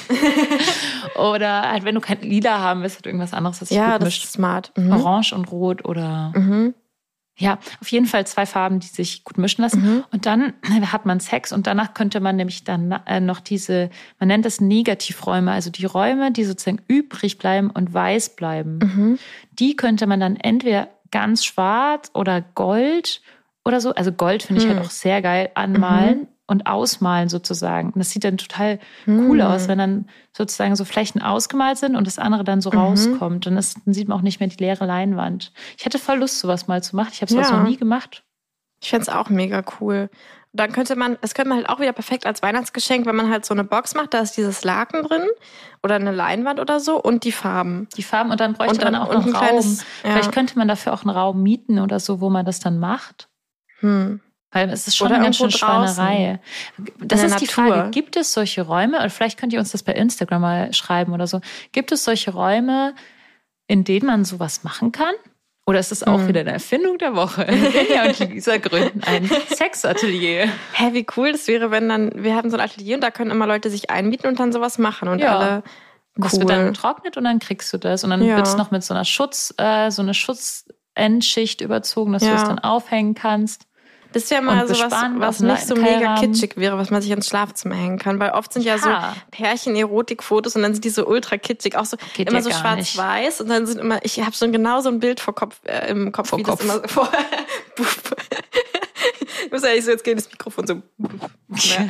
oder halt, wenn du kein lila haben willst, halt irgendwas anderes, was sich Ja, gut das mischt. ist smart. Mhm. Orange und rot oder Mhm. Ja, auf jeden Fall zwei Farben, die sich gut mischen lassen. Mhm. Und dann hat man Sex und danach könnte man nämlich dann äh, noch diese, man nennt das Negativräume, also die Räume, die sozusagen übrig bleiben und weiß bleiben. Mhm. Die könnte man dann entweder ganz schwarz oder gold oder so, also Gold finde ich Hm. halt auch sehr geil, anmalen und ausmalen sozusagen. Und das sieht dann total cool Hm. aus, wenn dann sozusagen so Flächen ausgemalt sind und das andere dann so Mhm. rauskommt. Dann, ist, dann sieht man auch nicht mehr die leere Leinwand. Ich hätte voll Lust, sowas mal zu machen. Ich habe sowas Ja. noch nie gemacht. Ich fände es auch mega cool. Dann könnte man, das könnte man halt auch wieder perfekt als Weihnachtsgeschenk, wenn man halt so eine Box macht, da ist dieses Laken drin oder eine Leinwand oder so und die Farben. Die Farben und dann bräuchte Und dann man auch und noch ein Raum. kleines- ja. Vielleicht könnte man dafür auch einen Raum mieten oder so, wo man das dann macht. Hm. Weil es ist schon Oder eine ganz schöne. Schweinerei. Das ist der die Natur. Frage. Gibt es solche Räume, und vielleicht könnt ihr uns das bei Instagram mal schreiben oder so, gibt es solche Räume, in denen man sowas machen kann? Oder ist es auch Hm. wieder eine Erfindung der Woche? Lenia und Lisa gründen ein Sexatelier. Hä, wie cool das wäre, wenn dann, wir haben so ein Atelier und da können immer Leute sich einmieten und dann sowas machen und Ja. alle. Und Das wird dann Cool. getrocknet und dann kriegst du das. Und dann Ja. wird es noch mit so einer Schutz, äh, so eine Schutzendschicht überzogen, dass du Ja. es dann aufhängen kannst. Das wäre mal bespannt was dem nicht so mega kitschig wäre, was man sich ins Schlafzimmer hängen kann. Weil oft sind ja, Ja. so Pärchen-Erotik-Fotos und dann sind die so ultra kitschig, auch so Geht immer ja so schwarz-weiß und dann sind immer, ich habe so genau so ein Bild vor Kopf, äh, im Kopf, Vor wie Kopf. das immer so vor. ich muss ehrlich so, jetzt geht das Mikrofon so. Ja.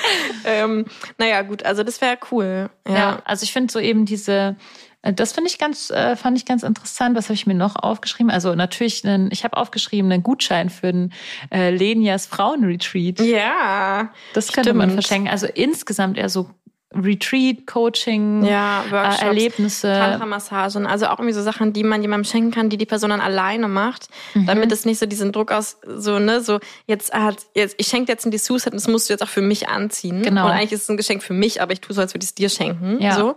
ähm, naja, gut, also das wäre cool. Ja. Ja. also ich finde so eben diese, das finde ich ganz, äh, fand ich ganz interessant. Was habe ich mir noch aufgeschrieben? Also natürlich, einen, ich habe aufgeschrieben einen Gutschein für den äh, Lenias Frauenretreat. Ja, Das könnte man stimmt. verschenken. Also insgesamt eher so Retreat, Coaching, ja, äh, Workshops. Erlebnisse. Tantra-Massagen, also auch irgendwie so Sachen, die man jemandem schenken kann, die die Person dann alleine macht, Mhm. damit es nicht so diesen Druck aus, so, ne, so, jetzt hat, jetzt, ich schenke jetzt ein Dessous, das musst du jetzt auch für mich anziehen. Genau. Und eigentlich ist es ein Geschenk für mich, aber ich tue so, als würde ich es dir schenken, Ja. so.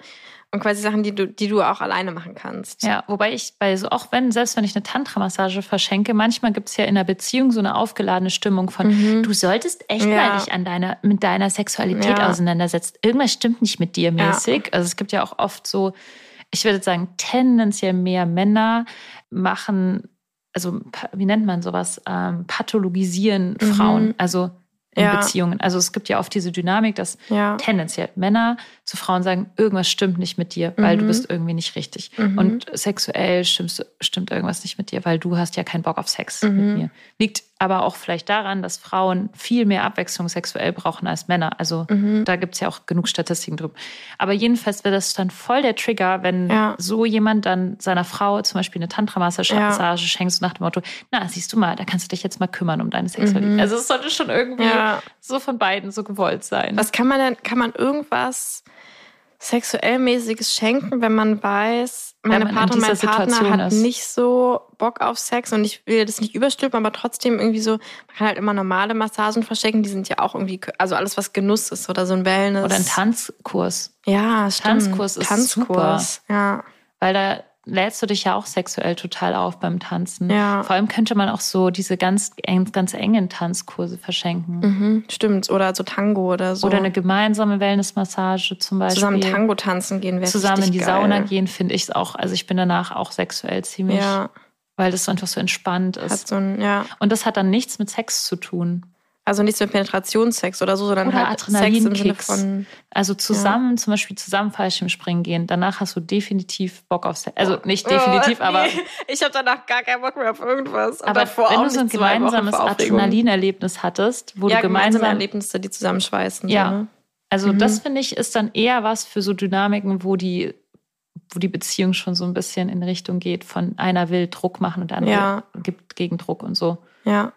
Und quasi Sachen, die du, die du auch alleine machen kannst. Ja, wobei ich bei so, auch wenn, selbst wenn ich eine Tantra-Massage verschenke, manchmal gibt es ja in einer Beziehung so eine aufgeladene Stimmung von, du solltest echt Mhm. Ja. mal dich an deiner, mit deiner Sexualität Ja. auseinandersetzen. Irgendwas stimmt nicht mit dir Ja. mäßig. Also es gibt ja auch oft so, ich würde sagen, tendenziell mehr Männer machen, also wie nennt man sowas, ähm, pathologisieren Frauen, also in. Ja. Beziehungen. Also es gibt ja oft diese Dynamik, dass Ja. tendenziell Männer zu Frauen sagen, irgendwas stimmt nicht mit dir, weil du Mhm. bist irgendwie nicht richtig. Mhm. Und sexuell stimmst, stimmt irgendwas nicht mit dir, weil du hast ja keinen Bock auf Sex Mhm. mit mir. Liegt aber auch vielleicht daran, dass Frauen viel mehr Abwechslung sexuell brauchen als Männer. Also Mhm. da gibt es ja auch genug Statistiken drüber. Aber jedenfalls wäre das dann voll der Trigger, wenn Ja. so jemand dann seiner Frau zum Beispiel eine Tantra-Massage Ja. schenkt, so nach dem Motto, na, siehst du mal, da kannst du dich jetzt mal kümmern um deine Sexualität. Mhm. Also es sollte schon irgendwie Ja. so von beiden so gewollt sein. Was kann man denn, kann man irgendwas sexuell mäßiges schenken, wenn man weiß, meine Partnerin, mein Partner hat ist. nicht so Bock auf Sex und ich will das nicht überstülpen, aber trotzdem irgendwie so, man kann halt immer normale Massagen verschenken, die sind ja auch irgendwie, also alles, was Genuss ist oder so ein Wellness. Oder ein Tanzkurs. Ja, stimmt. Tanzkurs ist Tanzkurs, ja. Weil da lädst du dich ja auch sexuell total auf beim Tanzen. Ja. Vor allem könnte man auch so diese ganz, ganz engen Tanzkurse verschenken. Mhm, stimmt. Oder so Tango oder so. Oder eine gemeinsame Wellnessmassage zum Beispiel. zusammen Tango tanzen gehen wäre Zusammen in die geil. Sauna gehen, finde ich es auch. Also ich bin danach auch sexuell ziemlich, Ja, weil das so einfach so entspannt hat ist. so ein, ja. Und das hat dann nichts mit Sex zu tun. Also nicht so Penetrationssex oder so, sondern Oder halt Sex im Sinne von. Also zusammen, zum Beispiel zusammen Fallschirmspringen gehen, danach hast du definitiv Bock auf Sex. Also nicht definitiv, Oh, aber, nee. Ich habe danach gar keinen Bock mehr auf irgendwas. Und aber wenn du so ein gemeinsames. Adrenalinerlebnis hattest, wo ja, du gemeinsam. Erlebnisse, die zusammenschweißen. Ja. So, ne? Also Mhm. das finde ich ist dann eher was für so Dynamiken, wo die, wo die Beziehung schon so ein bisschen in Richtung geht, von einer will Druck machen und der andere Ja. gibt Gegendruck und so. ja.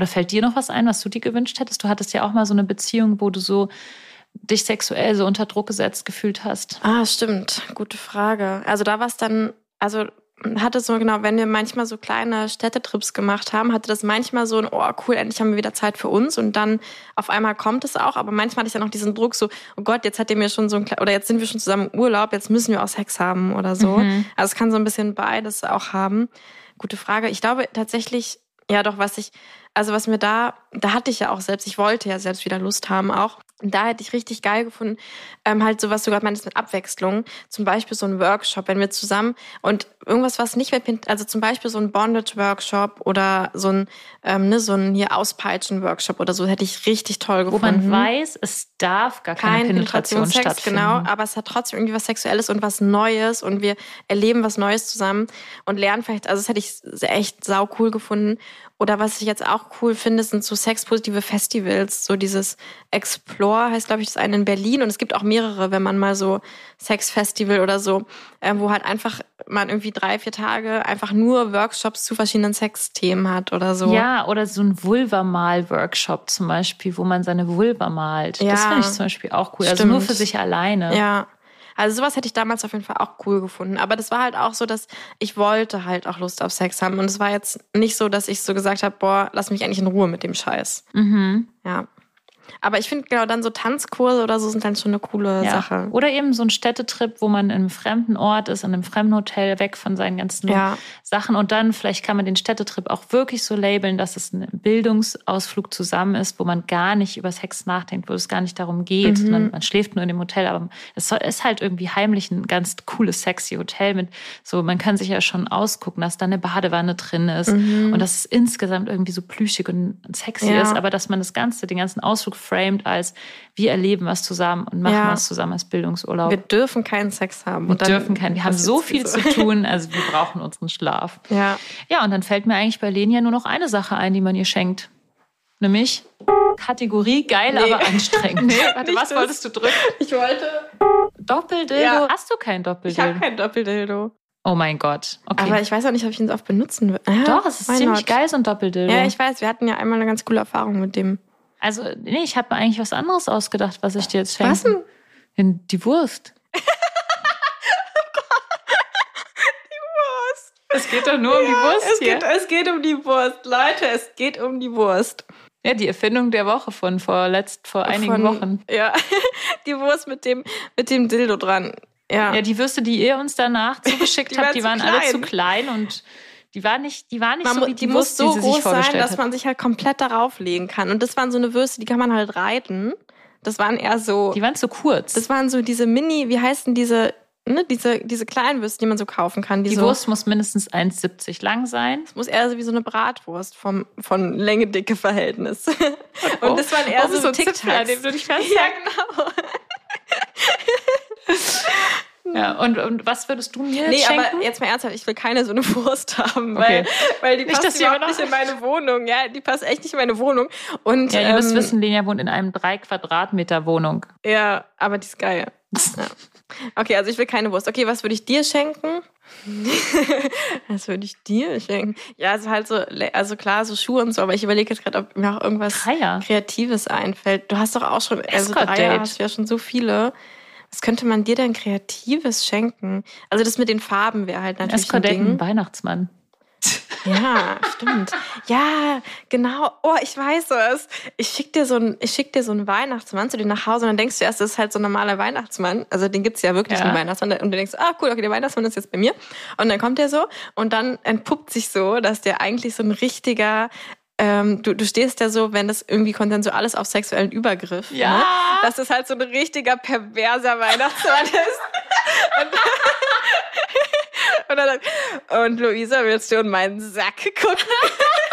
Oder fällt dir noch was ein, was du dir gewünscht hättest? Du hattest ja auch mal so eine Beziehung, wo du so dich sexuell so unter Druck gesetzt gefühlt hast. Ah, stimmt. Gute Frage. Also da war es dann, also hatte so genau, wenn wir manchmal so kleine Städtetrips gemacht haben, hatte das manchmal so ein, oh cool, endlich haben wir wieder Zeit für uns und dann auf einmal kommt es auch, aber manchmal hatte ich dann auch diesen Druck so, oh Gott, jetzt hat ihr mir schon so ein, oder jetzt sind wir schon zusammen im Urlaub, jetzt müssen wir auch Sex haben oder so. Mhm. Also es kann so ein bisschen beides auch haben. Gute Frage. Ich glaube tatsächlich, ja doch, was ich, also was mir da, da hatte ich ja auch selbst, ich wollte ja selbst wieder Lust haben auch. Und da hätte ich richtig geil gefunden, ähm, halt sowas sogar meinst mit Abwechslung. Zum Beispiel so ein Workshop, wenn wir zusammen und irgendwas, was nicht mehr, also zum Beispiel so ein Bondage-Workshop oder so ein, ähm, ne, so ein hier Auspeitschen-Workshop oder so, hätte ich richtig toll Wo gefunden man weiß, es darf gar keine kein Penetration Penetrationssex, stattfinden. genau, aber es hat trotzdem irgendwie was Sexuelles und was Neues und wir erleben was Neues zusammen und lernen vielleicht, also das hätte ich echt sau cool gefunden. Oder was ich jetzt auch cool finde, sind so sexpositive Festivals, so dieses Explore heißt, glaube ich, das eine in Berlin und es gibt auch mehrere, wenn man mal so Sexfestival oder so, äh, wo halt einfach man irgendwie drei, vier Tage einfach nur Workshops zu verschiedenen Sexthemen hat oder so. Ja, oder so ein Vulva-Mal-Workshop zum Beispiel, wo man seine Vulva malt. Das Ja. finde ich zum Beispiel auch cool. Also nur Stimmt. für sich alleine. Ja. Also sowas hätte ich damals auf jeden Fall auch cool gefunden. Aber das war halt auch so, dass ich wollte halt auch Lust auf Sex haben. Und es war jetzt nicht so, dass ich so gesagt habe, boah, lass mich eigentlich in Ruhe mit dem Scheiß. Mhm. Ja. Aber ich finde genau dann so Tanzkurse oder so sind dann schon eine coole Ja. Sache. Oder eben so ein Städtetrip, wo man in einem fremden Ort ist, in einem fremden Hotel, weg von seinen ganzen Ja. Sachen. Und dann vielleicht kann man den Städtetrip auch wirklich so labeln, dass es ein Bildungsausflug zusammen ist, wo man gar nicht über Sex nachdenkt, wo es gar nicht darum geht, Mhm. sondern man schläft nur in dem Hotel. Aber es ist halt irgendwie heimlich ein ganz cooles, sexy Hotel mit so, man kann sich ja schon ausgucken, dass da eine Badewanne drin ist und dass es insgesamt irgendwie so plüschig und sexy Mhm. Ja. ist, aber dass man das Ganze, den ganzen Ausflug framed als wir erleben was zusammen und machen Ja. was zusammen als Bildungsurlaub. Wir dürfen keinen Sex haben. Wir dürfen keinen. Wir haben so viel sowieso. zu tun, also wir brauchen unseren Schlaf. Ja. Ja, und dann fällt mir eigentlich bei Lenia nur noch eine Sache ein, die man ihr schenkt. Nämlich Kategorie geil, Nee. aber anstrengend. Nee, Warte, was das. wolltest du drücken? Ich wollte. Doppeldildo? Ja. Hast du kein Ich habe Doppeldildo? kein Doppeldildo. Oh mein Gott. Okay. Aber ich weiß auch nicht, ob ich ihn so oft benutzen will. Ja, Doch, es ist ziemlich not? geil, so ein Doppeldildo. Ja, ich weiß, wir hatten ja einmal eine ganz coole Erfahrung mit dem. Also, nee, ich habe mir eigentlich was anderes ausgedacht, was ich dir jetzt schenke. Was denn? In die Wurst. Wurst. Es geht doch nur um die Wurst es, hier. geht, es geht um die Wurst. Leute, es geht um die Wurst. Ja, die Erfindung der Woche von vor letzt, vor einigen Von- Wochen. Ja, die Wurst mit dem, mit dem Dildo dran. Ja. Ja, die Würste, die ihr uns danach zugeschickt Die habt, waren die waren alle klein. zu klein und die waren nicht, die waren nicht man, so wie die, die muss so die groß sein, dass hat. man sich halt komplett darauf legen kann. Und das waren so eine Würste, die kann man halt reiten. Das waren eher so, Die waren zu kurz. das waren so diese Mini, wie heißen diese, ne, diese, diese kleinen Würste, die man so kaufen kann. Die, die so, Wurst muss mindestens 1,70 lang sein. muss eher so wie so eine Bratwurst vom, von Länge-Dicke-Verhältnis. Oh, Und das waren eher oh, so, dem Tic-Tacs. Ja, genau. Ja, und, und was würdest du mir Nee, jetzt schenken? aber jetzt mal ernsthaft, ich will keine so eine Wurst haben, Okay. weil, weil die Nicht, passt die überhaupt nicht in meine Wohnung. Ja, die passt echt nicht in meine Wohnung. Und, ja, ihr müsst ähm, wissen, Lenia wohnt in einem 3 Quadratmeter Wohnung. Ja, aber die ist geil. Ja. Okay, also ich will keine Wurst. Okay, was würde ich dir schenken? was würde ich dir schenken? Ja, also halt so, also klar, so Schuhe und so, aber ich überlege jetzt gerade, ob mir auch irgendwas Dreier. Kreatives einfällt. Du hast doch auch schon, also. Dreier hast du ja schon so viele. Was könnte man dir denn Kreatives schenken? Also das mit den Farben wäre halt natürlich ein Escort-Date mit Ding. Weihnachtsmann. Ja, stimmt. Ja, genau. Oh, ich weiß es. Ich schick dir so ich schick dir so einen Weihnachtsmann zu dir nach Hause und dann denkst du erst, das ist halt so ein normaler Weihnachtsmann. Also den gibt's ja wirklich, Ja. einen Weihnachtsmann. Und du denkst, ah cool, okay, der Weihnachtsmann ist jetzt bei mir. Und dann kommt der so und dann entpuppt sich so, dass der eigentlich so ein richtiger ähm, du, du stehst ja so, wenn das irgendwie konsensual ist auf sexuellen Übergriff. Ja. Ne? Dass das halt so ein richtiger perverser Weihnachtsmann ist. Und, und, dann, und Luisa, willst du in meinen Sack gucken?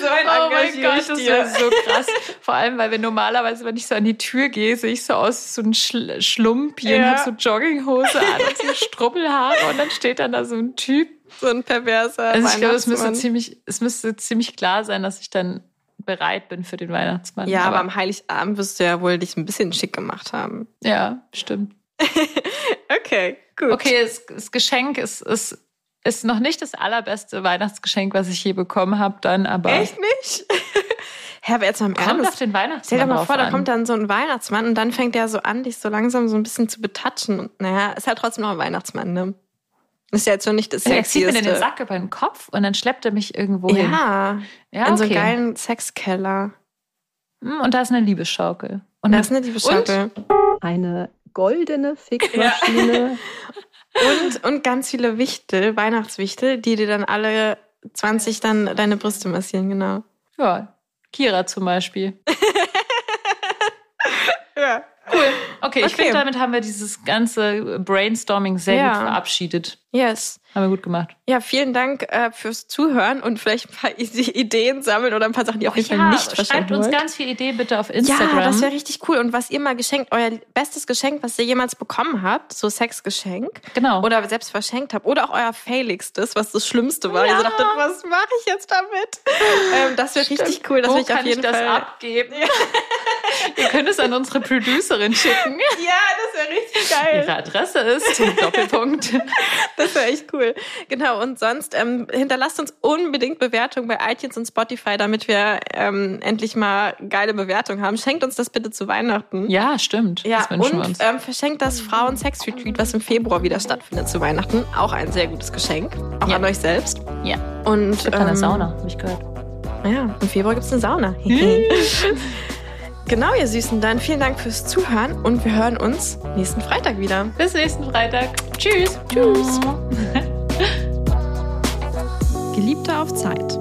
so ein Oh mein Gott, das ist so krass. Vor allem, weil wir normalerweise, wenn ich so an die Tür gehe, sehe ich so aus wie so ein Schl Schlumpchen, Ja. hab so Jogginghose an und so Struppelhaare und dann steht dann da so ein Typ. So ein perverser Also ich glaube, es müsste ziemlich, es müsste ziemlich klar sein, dass ich dann bereit bin für den Weihnachtsmann. Ja, aber am Heiligabend wirst du ja wohl dich ein bisschen schick gemacht haben. ja, stimmt. Okay, gut. Okay, das, das Geschenk ist, ist, ist noch nicht das allerbeste Weihnachtsgeschenk, was ich je bekommen habe, dann, aber Echt nicht? Hä, aber jetzt mal im kommt Ernst. auf den Weihnachtsmann Stell dir mal vor, da an. kommt dann so ein Weihnachtsmann und dann fängt der so an, dich so langsam so ein bisschen zu betatschen. Und naja, ist halt trotzdem noch ein Weihnachtsmann, ne? Ist ja jetzt schon nicht das er zieht mir Sexieste. den Sack über den Kopf und dann schleppt er mich irgendwo hin. ja, ja in so einen okay. geilen Sexkeller. Hm, Und da ist eine Liebesschaukel. Und Das ist eine Liebesschaukel. Eine goldene Fickmaschine. Und, und ganz viele Wichtel, Weihnachtswichtel, die dir dann alle 20 dann deine Brüste massieren, genau. ja, Kira zum Beispiel. Ja. Okay, ich Okay. finde, damit haben wir dieses ganze Brainstorming sehr Ja. gut verabschiedet. Yes. Haben wir gut gemacht. Ja, vielen Dank äh, fürs Zuhören und vielleicht ein paar Ideen sammeln oder ein paar Sachen, die auf jeden Fall nicht schreibt verschenken uns wollt. ganz viele Ideen bitte auf Instagram. Ja, das wäre richtig cool. Und was ihr mal geschenkt, euer bestes Geschenk, was ihr jemals bekommen habt, so Sexgeschenk genau. oder selbst verschenkt habt oder auch euer failigstes, was das Schlimmste war. Ihr so Ja. dachtet, was mache ich jetzt damit? ähm, das wäre richtig cool. Das Wo will ich auf jeden ich das Fall. abgeben? Ihr könnt es an unsere Producerin schicken. Ja, das wäre richtig geil. Ihre Adresse ist Doppelpunkt. Das wäre echt cool. Genau, und sonst ähm, hinterlasst uns unbedingt Bewertungen bei iTunes und Spotify, damit wir ähm, endlich mal geile Bewertungen haben. Schenkt uns das bitte zu Weihnachten. Ja, stimmt. Ja, das wünschen wir und uns. ähm, verschenkt das Frauen-Sex-Retreat, was im Februar wieder stattfindet zu Weihnachten. Auch ein sehr gutes Geschenk. Auch Ja. an euch selbst. Ja. Und Es gibt eine ähm, Sauna, habe ich gehört. Ja, im Februar gibt es eine Sauna. genau, ihr Süßen. Dann vielen Dank fürs Zuhören und wir hören uns nächsten Freitag wieder. Bis nächsten Freitag. Tschüss. Tschüss. Geliebte auf Zeit.